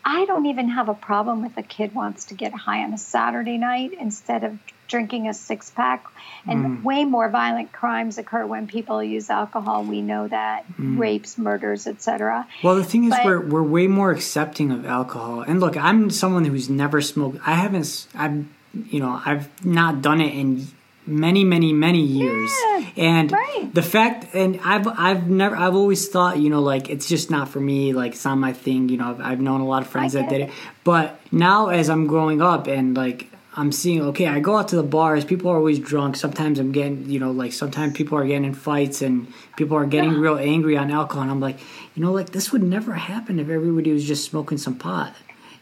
I don't even have a problem if a kid wants to get high on a Saturday night instead of drinking a six pack. And mm. way more violent crimes occur when people use alcohol. We know that mm. rapes, murders, etc. Well, the thing is, But- we're we're way more accepting of alcohol. And look, I'm someone who's never smoked. I haven't. I've you know I've not done it in many, many, many years. Yeah, and right. the fact, and I've I've never I've always thought you know like it's just not for me. Like it's not my thing. You know, I've, I've known a lot of friends that did it. it. But now as I'm growing up and like. I'm seeing okay. I go out to the bars. People are always drunk. Sometimes I'm getting, you know, like sometimes people are getting in fights and people are getting real angry on alcohol. And I'm like, you know, like this would never happen if everybody was just smoking some pot.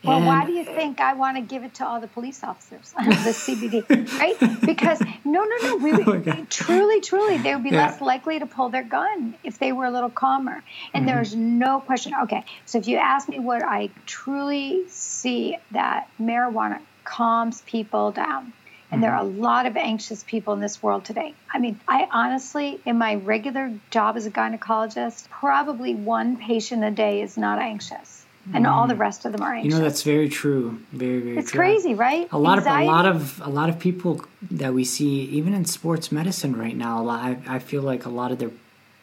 Well, why do you think I want to give it to all the police officers, the CBD, right? Because no, no, no. We, Oh truly, truly, they would be Yeah. less likely to pull their gun if they were a little calmer. And Mm-hmm. there's no question. Okay, so if you ask me what I truly see that marijuana calms people down. And there are a Mm-hmm. lot of anxious people in this world today. I mean, I honestly, in my regular job as a gynecologist, probably one patient a day is not anxious and mm. all the rest of them are anxious. You know that's very true. Very very. It's true. crazy, right? A lot Anxiety. of a lot of a lot of people that we see, even in sports medicine right now, a lot, I, I feel like a lot of their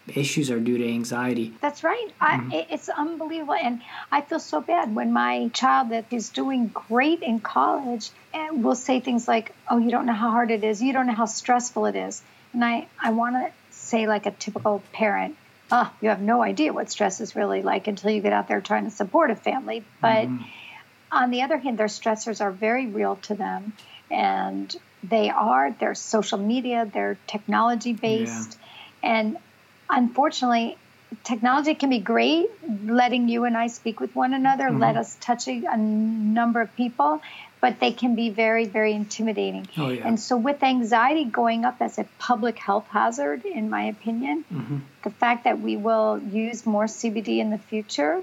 issues are due to anxiety. That's right. Mm-hmm. I, it's unbelievable. And I feel so bad when my child that is doing great in college and will say things like, oh, you don't know how hard it is. You don't know how stressful it is. And I, I want to say, like a typical parent, oh, you have no idea what stress is really like until you get out there trying to support a family. But mm-hmm. on the other hand, their stressors are very real to them. And they are, they're social media, they're technology based. Yeah. And unfortunately, technology can be great, letting you and I speak with one another, mm-hmm. let us touch a, a, number of people, but they can be very, very intimidating. Oh, yeah. And so, with anxiety going up as a public health hazard, in my opinion, mm-hmm. the fact that we will use more CBD in the future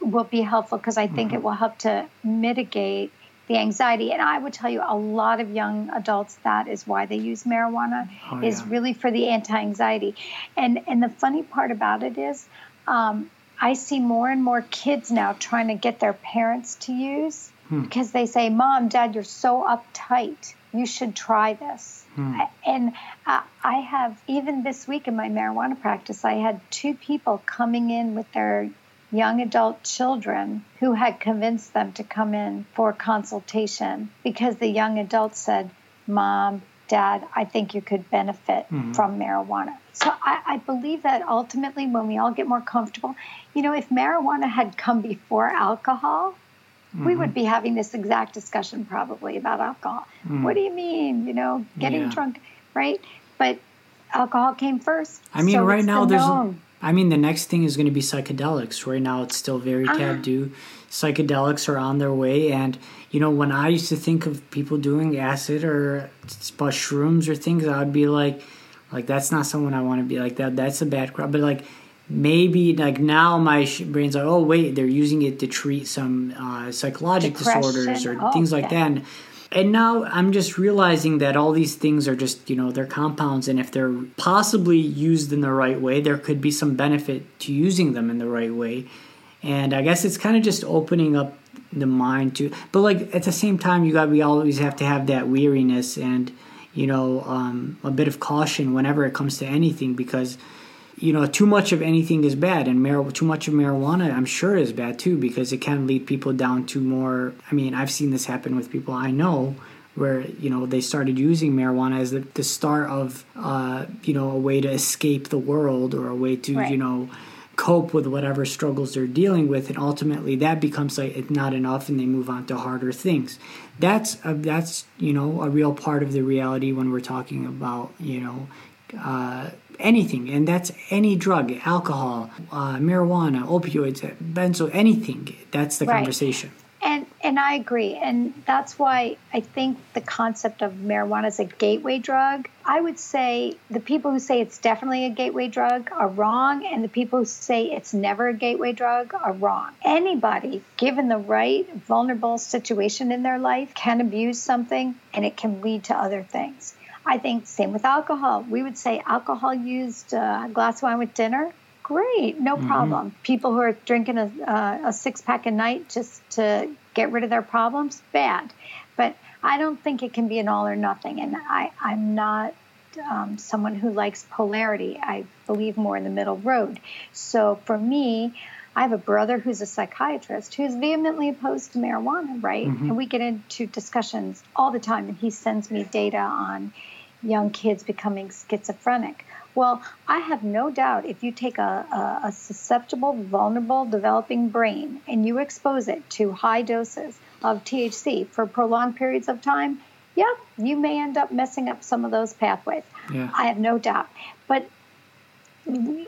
will be helpful because I think mm-hmm. it will help to mitigate the anxiety. And I would tell you, a lot of young adults, that is why they use marijuana, oh, is yeah. really for the anti anxiety. And, and the funny part about it is, um, I see more and more kids now trying to get their parents to use hmm. because they say, Mom, Dad, you're so uptight. You should try this. Hmm. And uh, I have, even this week in my marijuana practice, I had two people coming in with their young adult children who had convinced them to come in for consultation because the young adults said, Mom, Dad, I think you could benefit mm-hmm. from marijuana. So I, I, believe that ultimately, when we all get more comfortable, you know, if marijuana had come before alcohol, mm-hmm. we would be having this exact discussion probably about alcohol. Mm-hmm. What do you mean? You know, getting yeah. drunk, right? But alcohol came first. I mean, so right now the there's I mean, the next thing is going to be psychedelics. Right now, it's still very uh-huh. taboo. Psychedelics are on their way, and you know, when I used to think of people doing acid or mushrooms or things, I'd be like, like that's not someone I want to be like that. That's a bad crowd. But like maybe like now my brain's like, oh wait, they're using it to treat some uh, psychological Depression. disorders or oh, things like yeah. that. And and now I'm just realizing that all these things are just, you know, they're compounds. And if they're possibly used in the right way, there could be some benefit to using them in the right way. And I guess it's kind of just opening up the mind to, but like at the same time, you got, we always have to have that weariness and, you know, um, a bit of caution whenever it comes to anything because you know, too much of anything is bad, and mar- too much of marijuana, I'm sure, is bad too, because it can lead people down to more. I mean, I've seen this happen with people I know, where you know they started using marijuana as the, the start of, uh, you know, a way to escape the world or a way to, right. you know, cope with whatever struggles they're dealing with, and ultimately that becomes like it's not enough, and they move on to harder things. That's a, that's you know a real part of the reality when we're talking about you know. Uh, anything, and that's any drug, alcohol, uh, marijuana, opioids, benzo, anything. That's the right. conversation. And and I agree, and that's why I think the concept of marijuana as a gateway drug. I would say the people who say it's definitely a gateway drug are wrong, and the people who say it's never a gateway drug are wrong. Anybody, given the right vulnerable situation in their life, can abuse something, and it can lead to other things. I think same with alcohol. We would say alcohol used uh, glass of wine with dinner. Great, no mm-hmm. problem. People who are drinking a, uh, a six pack a night just to get rid of their problems, bad. But I don't think it can be an all or nothing. And I, I'm not um, someone who likes polarity. I believe more in the middle road. So for me, I have a brother who's a psychiatrist who's vehemently opposed to marijuana, right? Mm-hmm. And we get into discussions all the time, and he sends me data on young kids becoming schizophrenic. Well, I have no doubt if you take a, a, a, susceptible, vulnerable, developing brain and you expose it to high doses of THC for prolonged periods of time, yeah, you may end up messing up some of those pathways. Yeah. I have no doubt. But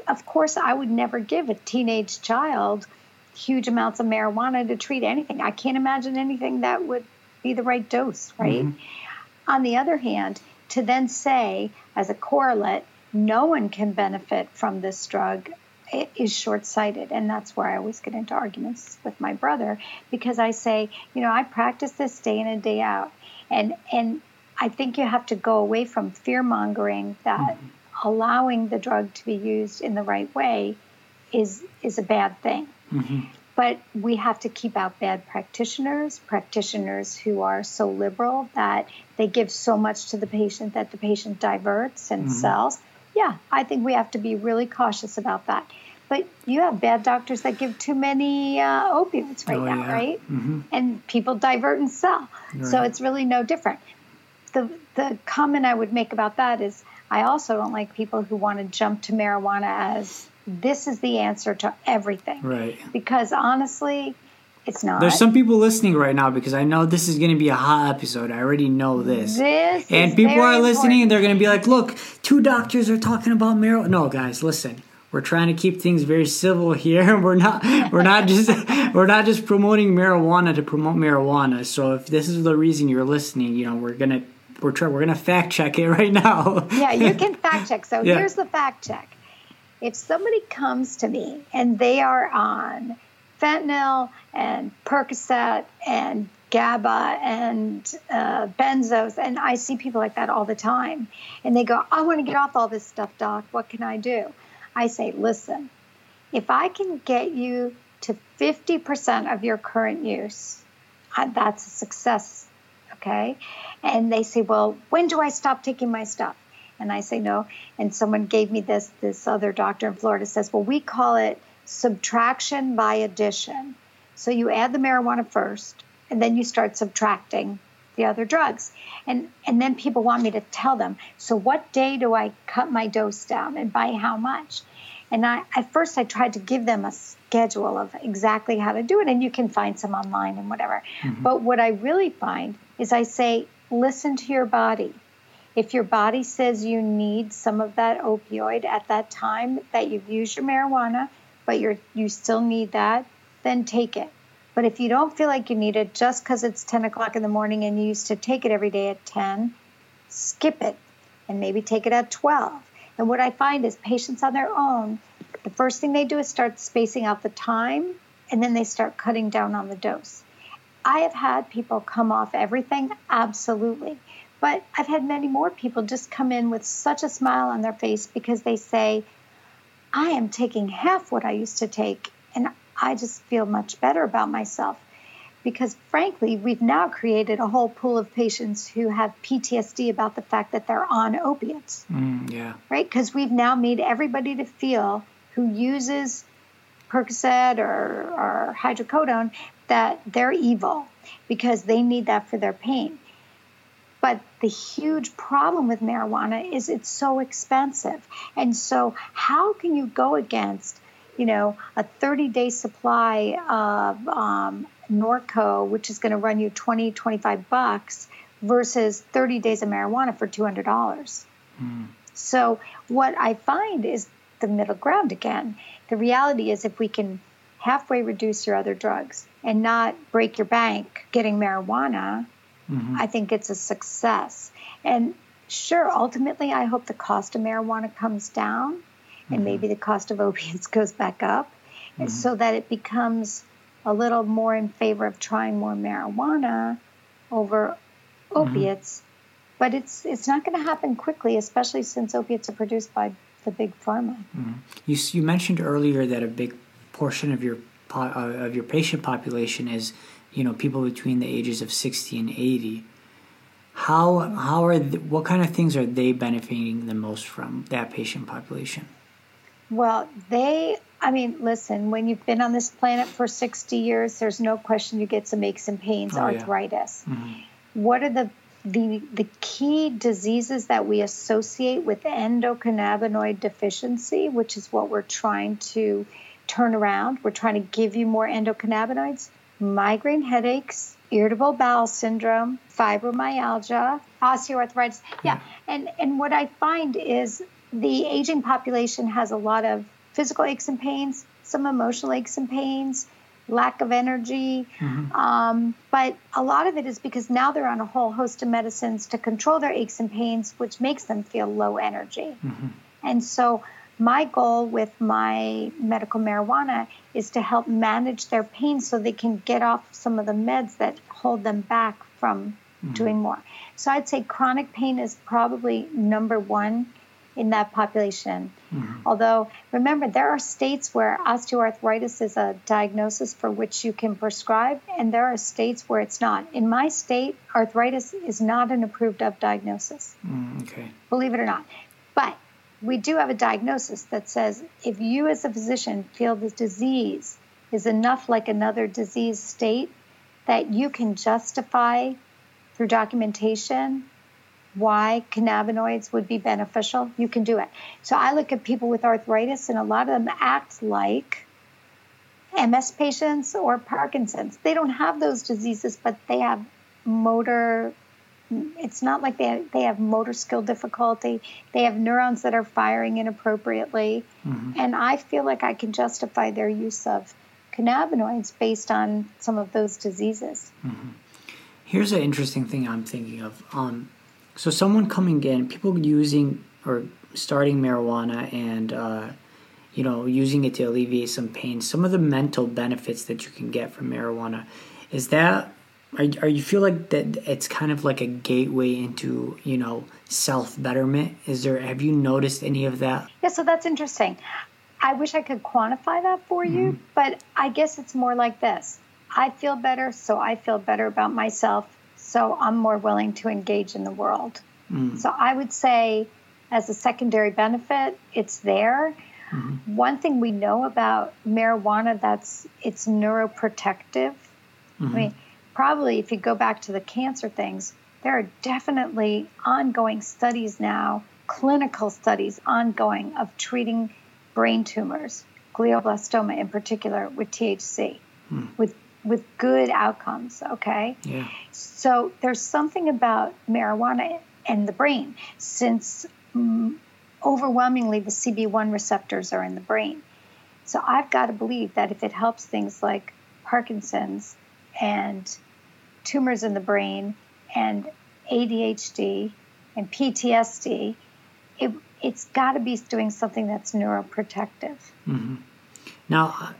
of course, I would never give a teenage child huge amounts of marijuana to treat anything. I can't imagine anything that would be the right dose, right? Mm-hmm. On the other hand, to then say, as a correlate, no one can benefit from this drug is short sighted. And that's where I always get into arguments with my brother because I say, you know, I practice this day in and day out. And, and I think you have to go away from fear mongering that mm-hmm. allowing the drug to be used in the right way is, is a bad thing. Mm-hmm. But we have to keep out bad practitioners, practitioners who are so liberal that they give so much to the patient that the patient diverts and mm-hmm. sells. Yeah, I think we have to be really cautious about that. But you have bad doctors that give too many uh, opioids right oh, now, yeah. right? Mm-hmm. And people divert and sell. Right. So it's really no different. The, the comment I would make about that is I also don't like people who want to jump to marijuana as this is the answer to everything. Right. Because honestly, it's not. There's some people listening right now because I know this is going to be a hot episode. I already know this. This and people are listening important. and they're going to be like, "Look, two doctors are talking about marijuana." No, guys, listen. We're trying to keep things very civil here. We're not. We're not just. we're not just promoting marijuana to promote marijuana. So if this is the reason you're listening, you know, we're gonna we're trying we're gonna fact check it right now. yeah, you can fact check. So yeah. here's the fact check. If somebody comes to me and they are on fentanyl and Percocet and GABA and uh, benzos, and I see people like that all the time, and they go, "I want to get off all this stuff, doc. What can I do?" I say, "Listen, if I can get you to 50% of your current use, that's a success." Okay, and they say, "Well, when do I stop taking my stuff?" And I say no. And someone gave me this. This other doctor in Florida says, "Well, we call it." subtraction by addition. So you add the marijuana first, and then you start subtracting the other drugs. And and then people want me to tell them, so what day do I cut my dose down and by how much? And I at first I tried to give them a schedule of exactly how to do it, and you can find some online and whatever. Mm-hmm. But what I really find is I say, listen to your body. If your body says you need some of that opioid at that time that you've used your marijuana, but you're you still need that, then take it. But if you don't feel like you need it just because it's 10 o'clock in the morning and you used to take it every day at 10, skip it and maybe take it at 12. And what I find is patients on their own, the first thing they do is start spacing out the time and then they start cutting down on the dose. I have had people come off everything, absolutely. But I've had many more people just come in with such a smile on their face because they say, I am taking half what I used to take, and I just feel much better about myself. Because frankly, we've now created a whole pool of patients who have PTSD about the fact that they're on opiates. Mm, yeah. Right? Because we've now made everybody to feel who uses Percocet or, or hydrocodone that they're evil because they need that for their pain. But the huge problem with marijuana is it's so expensive. And so, how can you go against, you know, a 30 day supply of um, Norco, which is going to run you 20, 25 bucks, versus 30 days of marijuana for $200? Mm. So, what I find is the middle ground again. The reality is, if we can halfway reduce your other drugs and not break your bank getting marijuana, mm-hmm. I think it's a success. And sure, ultimately, I hope the cost of marijuana comes down mm-hmm. and maybe the cost of opiates goes back up mm-hmm. so that it becomes a little more in favor of trying more marijuana over mm-hmm. opiates. But it's it's not going to happen quickly, especially since opiates are produced by the big pharma. Mm-hmm. You you mentioned earlier that a big portion of your uh, of your patient population is you know people between the ages of 60 and 80 how how are the, what kind of things are they benefiting the most from that patient population well they i mean listen when you've been on this planet for 60 years there's no question you get some aches and pains oh, arthritis yeah. mm-hmm. what are the the, the key diseases that we associate with endocannabinoid deficiency, which is what we're trying to turn around. We're trying to give you more endocannabinoids migraine headaches, irritable bowel syndrome, fibromyalgia, osteoarthritis. Yeah, and and what I find is the aging population has a lot of physical aches and pains, some emotional aches and pains, lack of energy. Mm-hmm. Um, but a lot of it is because now they're on a whole host of medicines to control their aches and pains, which makes them feel low energy. Mm-hmm. And so my goal with my medical marijuana is to help manage their pain so they can get off some of the meds that hold them back from mm-hmm. doing more. So I'd say chronic pain is probably number one in that population. Mm-hmm. Although, remember, there are states where osteoarthritis is a diagnosis for which you can prescribe, and there are states where it's not. In my state, arthritis is not an approved of diagnosis. Mm, okay. Believe it or not. We do have a diagnosis that says if you, as a physician, feel the disease is enough like another disease state that you can justify through documentation why cannabinoids would be beneficial, you can do it. So I look at people with arthritis, and a lot of them act like MS patients or Parkinson's. They don't have those diseases, but they have motor. It's not like they have, they have motor skill difficulty. They have neurons that are firing inappropriately, mm-hmm. and I feel like I can justify their use of cannabinoids based on some of those diseases. Mm-hmm. Here's an interesting thing I'm thinking of. Um, so someone coming in, people using or starting marijuana and uh, you know using it to alleviate some pain. Some of the mental benefits that you can get from marijuana is that are, are you feel like that it's kind of like a gateway into you know self betterment is there have you noticed any of that yeah so that's interesting i wish i could quantify that for mm-hmm. you but i guess it's more like this i feel better so i feel better about myself so I'm more willing to engage in the world. Mm. So I would say, as a secondary benefit, it's there. Mm-hmm. One thing we know about marijuana that's it's neuroprotective. Mm-hmm. I mean, probably if you go back to the cancer things, there are definitely ongoing studies now, clinical studies ongoing of treating brain tumors, glioblastoma in particular, with THC, mm. with with good outcomes. Okay. Yeah. So there's something about marijuana and the brain, since um, overwhelmingly the CB1 receptors are in the brain. So I've got to believe that if it helps things like Parkinson's and tumors in the brain and ADHD and PTSD, it, it's got to be doing something that's neuroprotective. Mm-hmm. Now,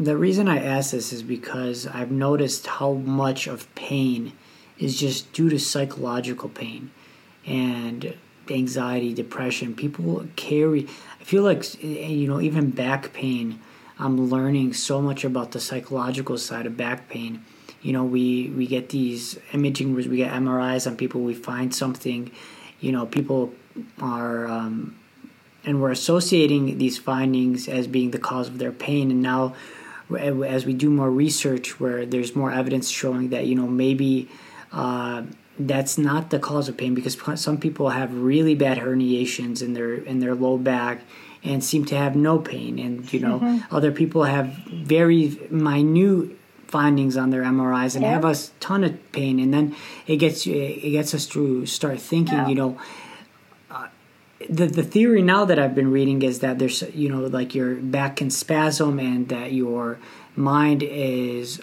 the reason I ask this is because I've noticed how much of pain is just due to psychological pain and anxiety, depression. People carry, I feel like, you know, even back pain, I'm learning so much about the psychological side of back pain. You know, we, we get these imaging, we get MRIs on people, we find something, you know, people are, um, and we're associating these findings as being the cause of their pain. And now as we do more research where there's more evidence showing that you know maybe uh, that's not the cause of pain because some people have really bad herniations in their in their low back and seem to have no pain and you know mm-hmm. other people have very minute findings on their MRIs and yeah. have a ton of pain and then it gets you it gets us to start thinking yeah. you know uh, the the theory now that I've been reading is that there's you know like your back can spasm and that your mind is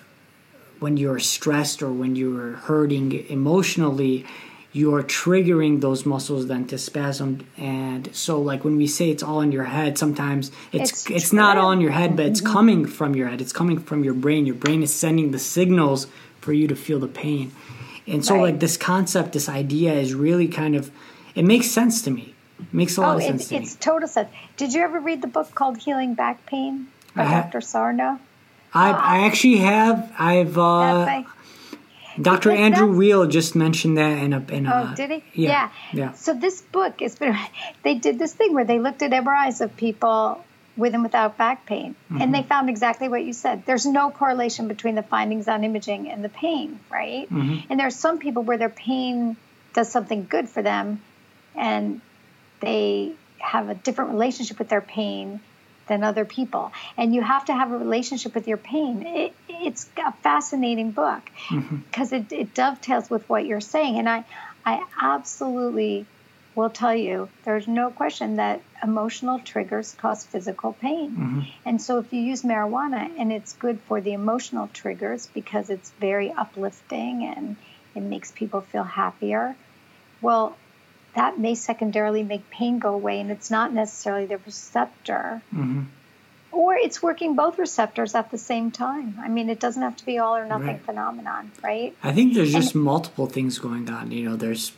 when you're stressed or when you're hurting emotionally you're triggering those muscles then to spasm and so like when we say it's all in your head sometimes it's it's, it's not all in your head but it's mm-hmm. coming from your head it's coming from your brain your brain is sending the signals for you to feel the pain and so right. like this concept this idea is really kind of it makes sense to me it Makes a lot oh, of sense. It, it's total sense. Did you ever read the book called Healing Back Pain by Dr. Sarno? I, uh, I actually have. I've. Uh, Dr. Andrew Weil just mentioned that in a. In a oh, did he? Yeah, yeah. Yeah. So this book is. They did this thing where they looked at MRIs of people with and without back pain, mm-hmm. and they found exactly what you said. There's no correlation between the findings on imaging and the pain, right? Mm-hmm. And there are some people where their pain does something good for them, and they have a different relationship with their pain than other people. And you have to have a relationship with your pain. It, it's a fascinating book because mm-hmm. it, it dovetails with what you're saying. And I, I absolutely will tell you there's no question that emotional triggers cause physical pain. Mm-hmm. And so if you use marijuana and it's good for the emotional triggers because it's very uplifting and it makes people feel happier, well, that may secondarily make pain go away, and it's not necessarily the receptor. Mm-hmm. Or it's working both receptors at the same time. I mean, it doesn't have to be all or nothing right. phenomenon, right? I think there's just and, multiple things going on. You know, there's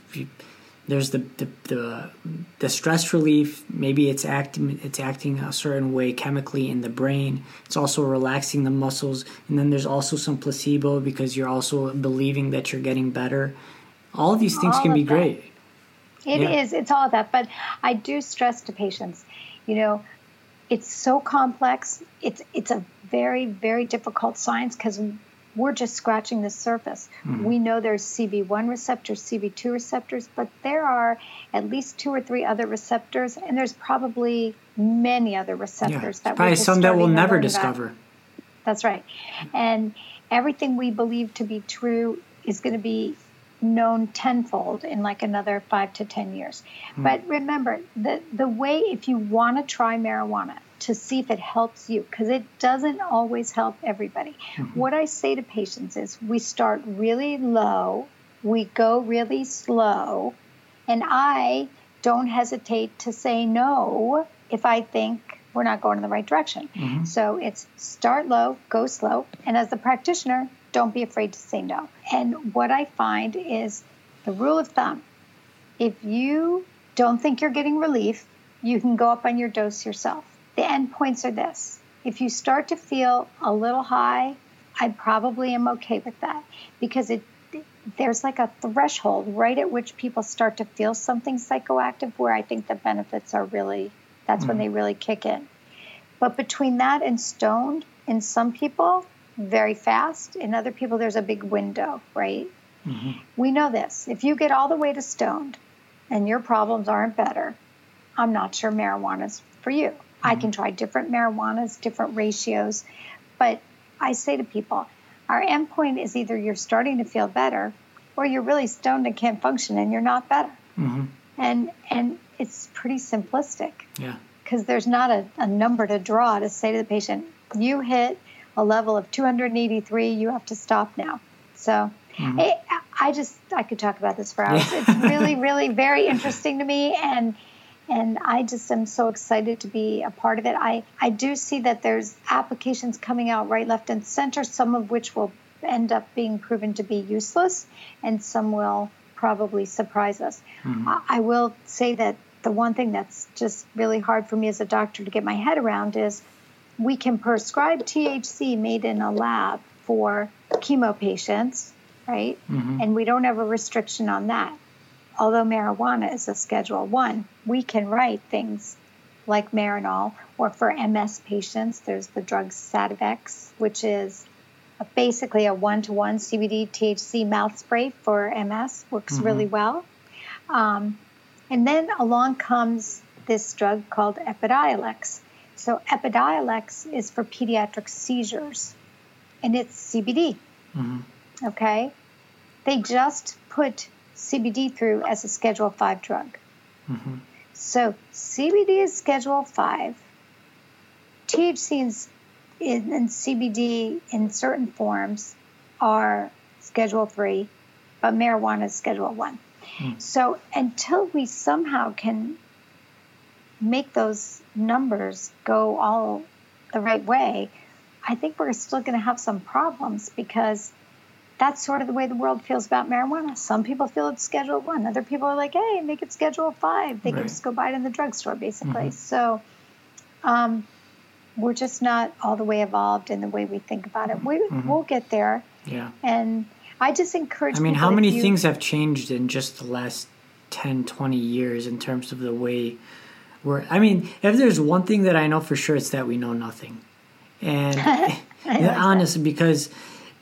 there's the, the the the, stress relief. Maybe it's acting it's acting a certain way chemically in the brain. It's also relaxing the muscles, and then there's also some placebo because you're also believing that you're getting better. All of these things all can be that. great. It yeah. is. It's all that. But I do stress to patients, you know, it's so complex. It's it's a very very difficult science because we're just scratching the surface. Mm-hmm. We know there's CB1 receptors, CB2 receptors, but there are at least two or three other receptors, and there's probably many other receptors yeah, that probably some that we'll never discover. About. That's right, and everything we believe to be true is going to be known tenfold in like another five to ten years. Mm. But remember, the the way if you want to try marijuana, to see if it helps you because it doesn't always help everybody. Mm-hmm. What I say to patients is we start really low, we go really slow, and I don't hesitate to say no if I think we're not going in the right direction. Mm-hmm. So it's start low, go slow, and as the practitioner, don't be afraid to say no. And what I find is the rule of thumb if you don't think you're getting relief, you can go up on your dose yourself the endpoints are this. If you start to feel a little high, I probably am okay with that because it there's like a threshold right at which people start to feel something psychoactive where I think the benefits are really that's mm when they really kick in. But between that and stoned, in some people, very fast. In other people, there's a big window, right? Mm-hmm. We know this. If you get all the way to stoned and your problems aren't better, I'm not sure marijuana's for you. I can try different marijuanas, different ratios. But I say to people, our endpoint is either you're starting to feel better or you're really stoned and can't function and you're not better. Mm-hmm. And and it's pretty simplistic. Yeah. Because there's not a, a number to draw to say to the patient, you hit a level of 283, you have to stop now. So mm-hmm. it, I just I could talk about this for hours. it's really, really very interesting to me and and I just am so excited to be a part of it. I, I do see that there's applications coming out right, left, and center, some of which will end up being proven to be useless, and some will probably surprise us. Mm-hmm. I, I will say that the one thing that's just really hard for me as a doctor to get my head around is we can prescribe THC made in a lab for chemo patients, right? Mm-hmm. And we don't have a restriction on that although marijuana is a Schedule One, we can write things like Marinol, or for MS patients, there's the drug Sativex, which is a, basically a one-to-one CBD THC mouth spray for MS. Works mm-hmm. really well. Um, and then along comes this drug called Epidiolex. So Epidiolex is for pediatric seizures, and it's CBD. Mm-hmm. Okay, they just put CBD through as a Schedule 5 drug. Mm-hmm. So CBD is Schedule 5. THC in, in CBD in certain forms are Schedule 3, but marijuana is Schedule 1. Mm. So until we somehow can make those numbers go all the right way, I think we're still going to have some problems because – that's sort of the way the world feels about marijuana. Some people feel it's Schedule One. Other people are like, hey, make it Schedule Five. They right. can just go buy it in the drugstore, basically. Mm-hmm. So um, we're just not all the way evolved in the way we think about it. We, mm-hmm. We'll get there. Yeah. And I just encourage. I mean, how many you, things have changed in just the last 10, 20 years in terms of the way we're. I mean, if there's one thing that I know for sure, it's that we know nothing. And honestly, because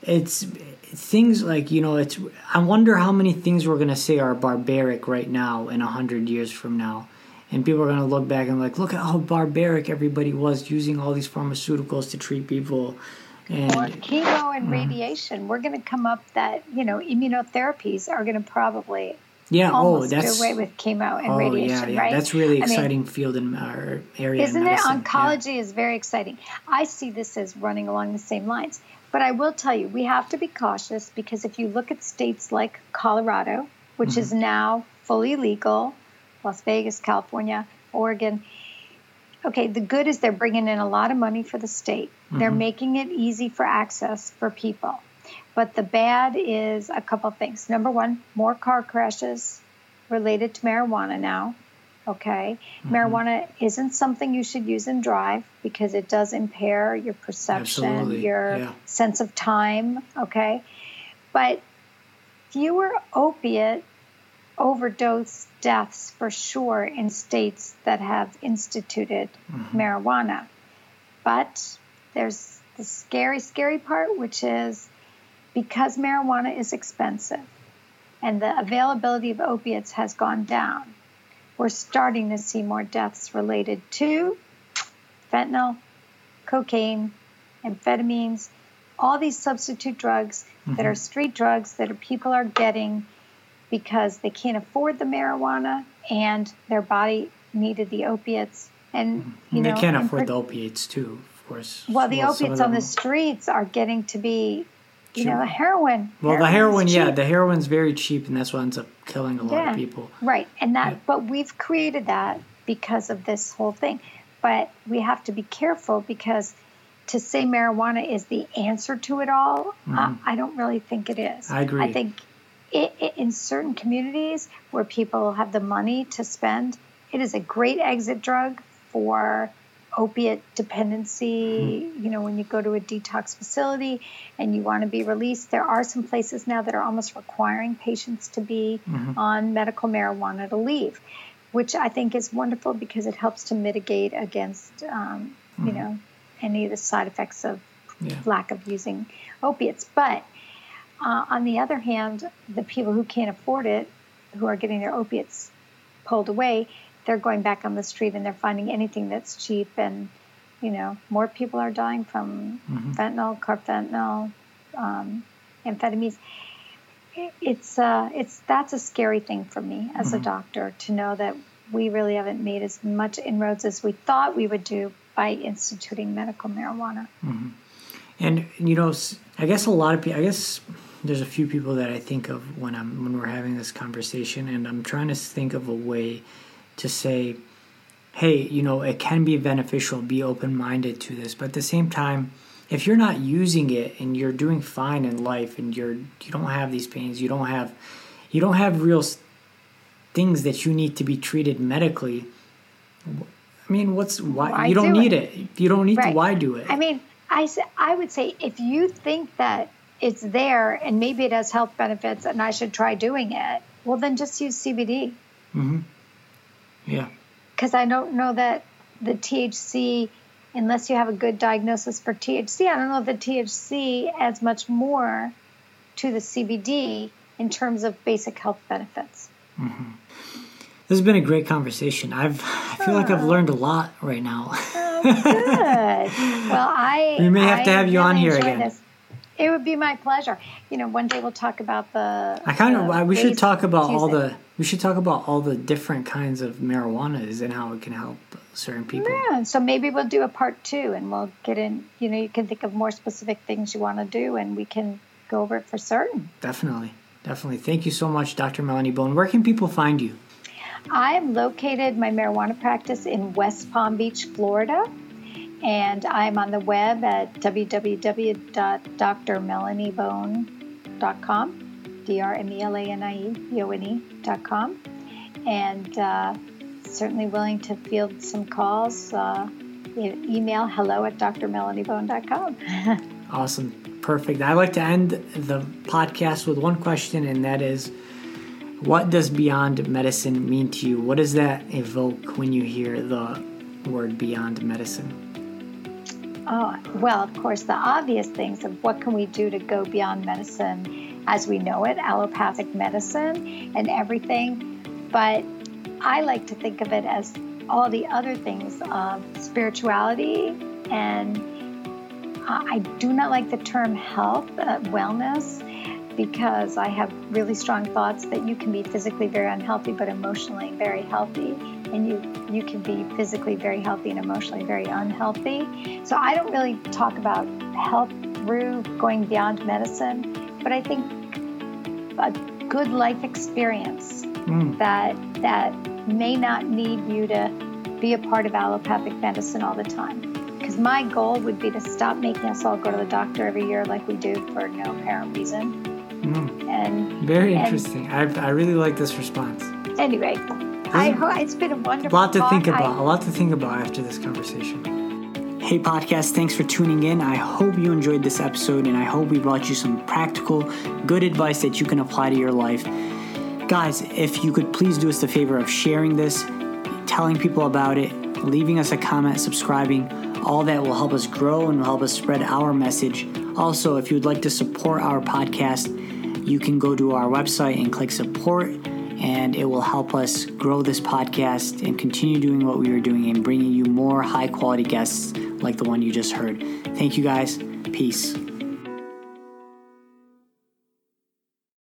it's things like you know it's i wonder how many things we're going to say are barbaric right now in a hundred years from now and people are going to look back and like look at how barbaric everybody was using all these pharmaceuticals to treat people and or chemo and mm. radiation we're going to come up that you know immunotherapies are going to probably yeah oh that's away with chemo and oh, radiation yeah, yeah. right that's really exciting I mean, field in our area isn't it oncology yeah. is very exciting i see this as running along the same lines but I will tell you, we have to be cautious because if you look at states like Colorado, which mm-hmm. is now fully legal, Las Vegas, California, Oregon, okay, the good is they're bringing in a lot of money for the state. Mm-hmm. They're making it easy for access for people. But the bad is a couple things. Number one, more car crashes, related to marijuana now. Okay. Mm-hmm. Marijuana isn't something you should use and drive because it does impair your perception, Absolutely. your yeah. sense of time. Okay. But fewer opiate overdose deaths for sure in states that have instituted mm-hmm. marijuana. But there's the scary, scary part, which is because marijuana is expensive and the availability of opiates has gone down, we're starting to see more deaths related to fentanyl, cocaine, amphetamines, all these substitute drugs mm-hmm. that are street drugs that are, people are getting because they can't afford the marijuana and their body needed the opiates. And mm-hmm. you know, they can't afford per- the opiates too, of course. Well, the well, opiates on the streets are getting to be, you know, the heroin. Well, the heroin, yeah, the heroin's very cheap, and that's what ends up killing a lot of people. Right, and that, yeah. but we've created that because of this whole thing. But we have to be careful because to say marijuana is the answer to it all, mm-hmm. uh, I don't really think it is. I agree. I think it, it, in certain communities where people have the money to spend, it is a great exit drug for opiate dependency. Mm-hmm. You know, when you go to a detox facility and you want to be released, there are some places now that are almost requiring patients to be mm-hmm. on medical marijuana to leave, which I think is wonderful because it helps to mitigate against, um, mm-hmm. you know, any of the side effects of yeah. lack of using opiates. But uh, on the other hand, the people who can't afford it, who are getting their opiates pulled away, they're going back on the street and they're finding anything that's cheap. And, you know, more people are dying from mm-hmm. fentanyl, carfentanil, um, amphetamines. It's uh, it's that's a scary thing for me as mm-hmm. a doctor to know that we really haven't made as much inroads as we thought we would do by instituting medical marijuana. Mm-hmm. And you know, I guess a lot of people. I guess there's a few people that I think of when I'm when we're having this conversation, and I'm trying to think of a way to say, hey, you know, it can be beneficial. Be open minded to this, but at the same time. If you're not using it and you're doing fine in life and you're you don't have these pains, you don't have you don't have real things that you need to be treated medically I mean, what's why, why you don't do need it. it. You don't need right. to, why do it? I mean, I I would say if you think that it's there and maybe it has health benefits and I should try doing it, well then just use CBD. Mm-hmm. Yeah. Because I don't know that the THC, unless you have a good diagnosis for THC, I don't know if the THC adds much more to the CBD in terms of basic health benefits. Mm-hmm. This has been a great conversation. I've I feel like I've learned a lot right now. oh, good. Well, I we may have I to have you really on here again. This. It would be my pleasure. You know, one day we'll talk about the. I kind of. We should talk about all the. We should talk about all the different kinds of marijuanas and how it can help certain people. Yeah. So maybe we'll do a part two, and we'll get in. You know, you can think of more specific things you want to do, and we can go over it for certain. Definitely, definitely. Thank you so much, Dr. Melanie Bone. Where can people find you? I am located my marijuana practice in West Palm Beach, Florida, and I'm on the web at www.drmelaniebone.com, D R M E L A N I E B O N E.com, and uh, certainly willing to field some calls. Uh, email hello at drmelaniebone.com. awesome. Perfect. I like to end the podcast with one question, and that is what does beyond medicine mean to you? What does that evoke when you hear the word beyond medicine? Oh, well, of course, the obvious things of what can we do to go beyond medicine as we know it, allopathic medicine and everything. But I like to think of it as all the other things of spirituality and I do not like the term health, uh, wellness because I have really strong thoughts that you can be physically very unhealthy but emotionally very healthy and you you can be physically very healthy and emotionally very unhealthy. So I don't really talk about health through going beyond medicine, but I think a good life experience mm. that that may not need you to be a part of allopathic medicine all the time. Because my goal would be to stop making us all go to the doctor every year like we do for no apparent reason Mm. And very interesting. And, I I really like this response. Anyway, I hope it's been a wonderful. A lot to think about. A lot to think about after this conversation. Hey, podcast, thanks for tuning in. I hope you enjoyed this episode and I hope we brought you some practical, good advice that you can apply to your life. Guys, if you could please do us the favor of sharing this, telling people about it, leaving us a comment, subscribing, all that will help us grow and will help us spread our message. Also, if you'd like to support our podcast, you can go to our website and click support, and it will help us grow this podcast and continue doing what we are doing and bringing you more high quality guests like the one you just heard. Thank you guys. Peace.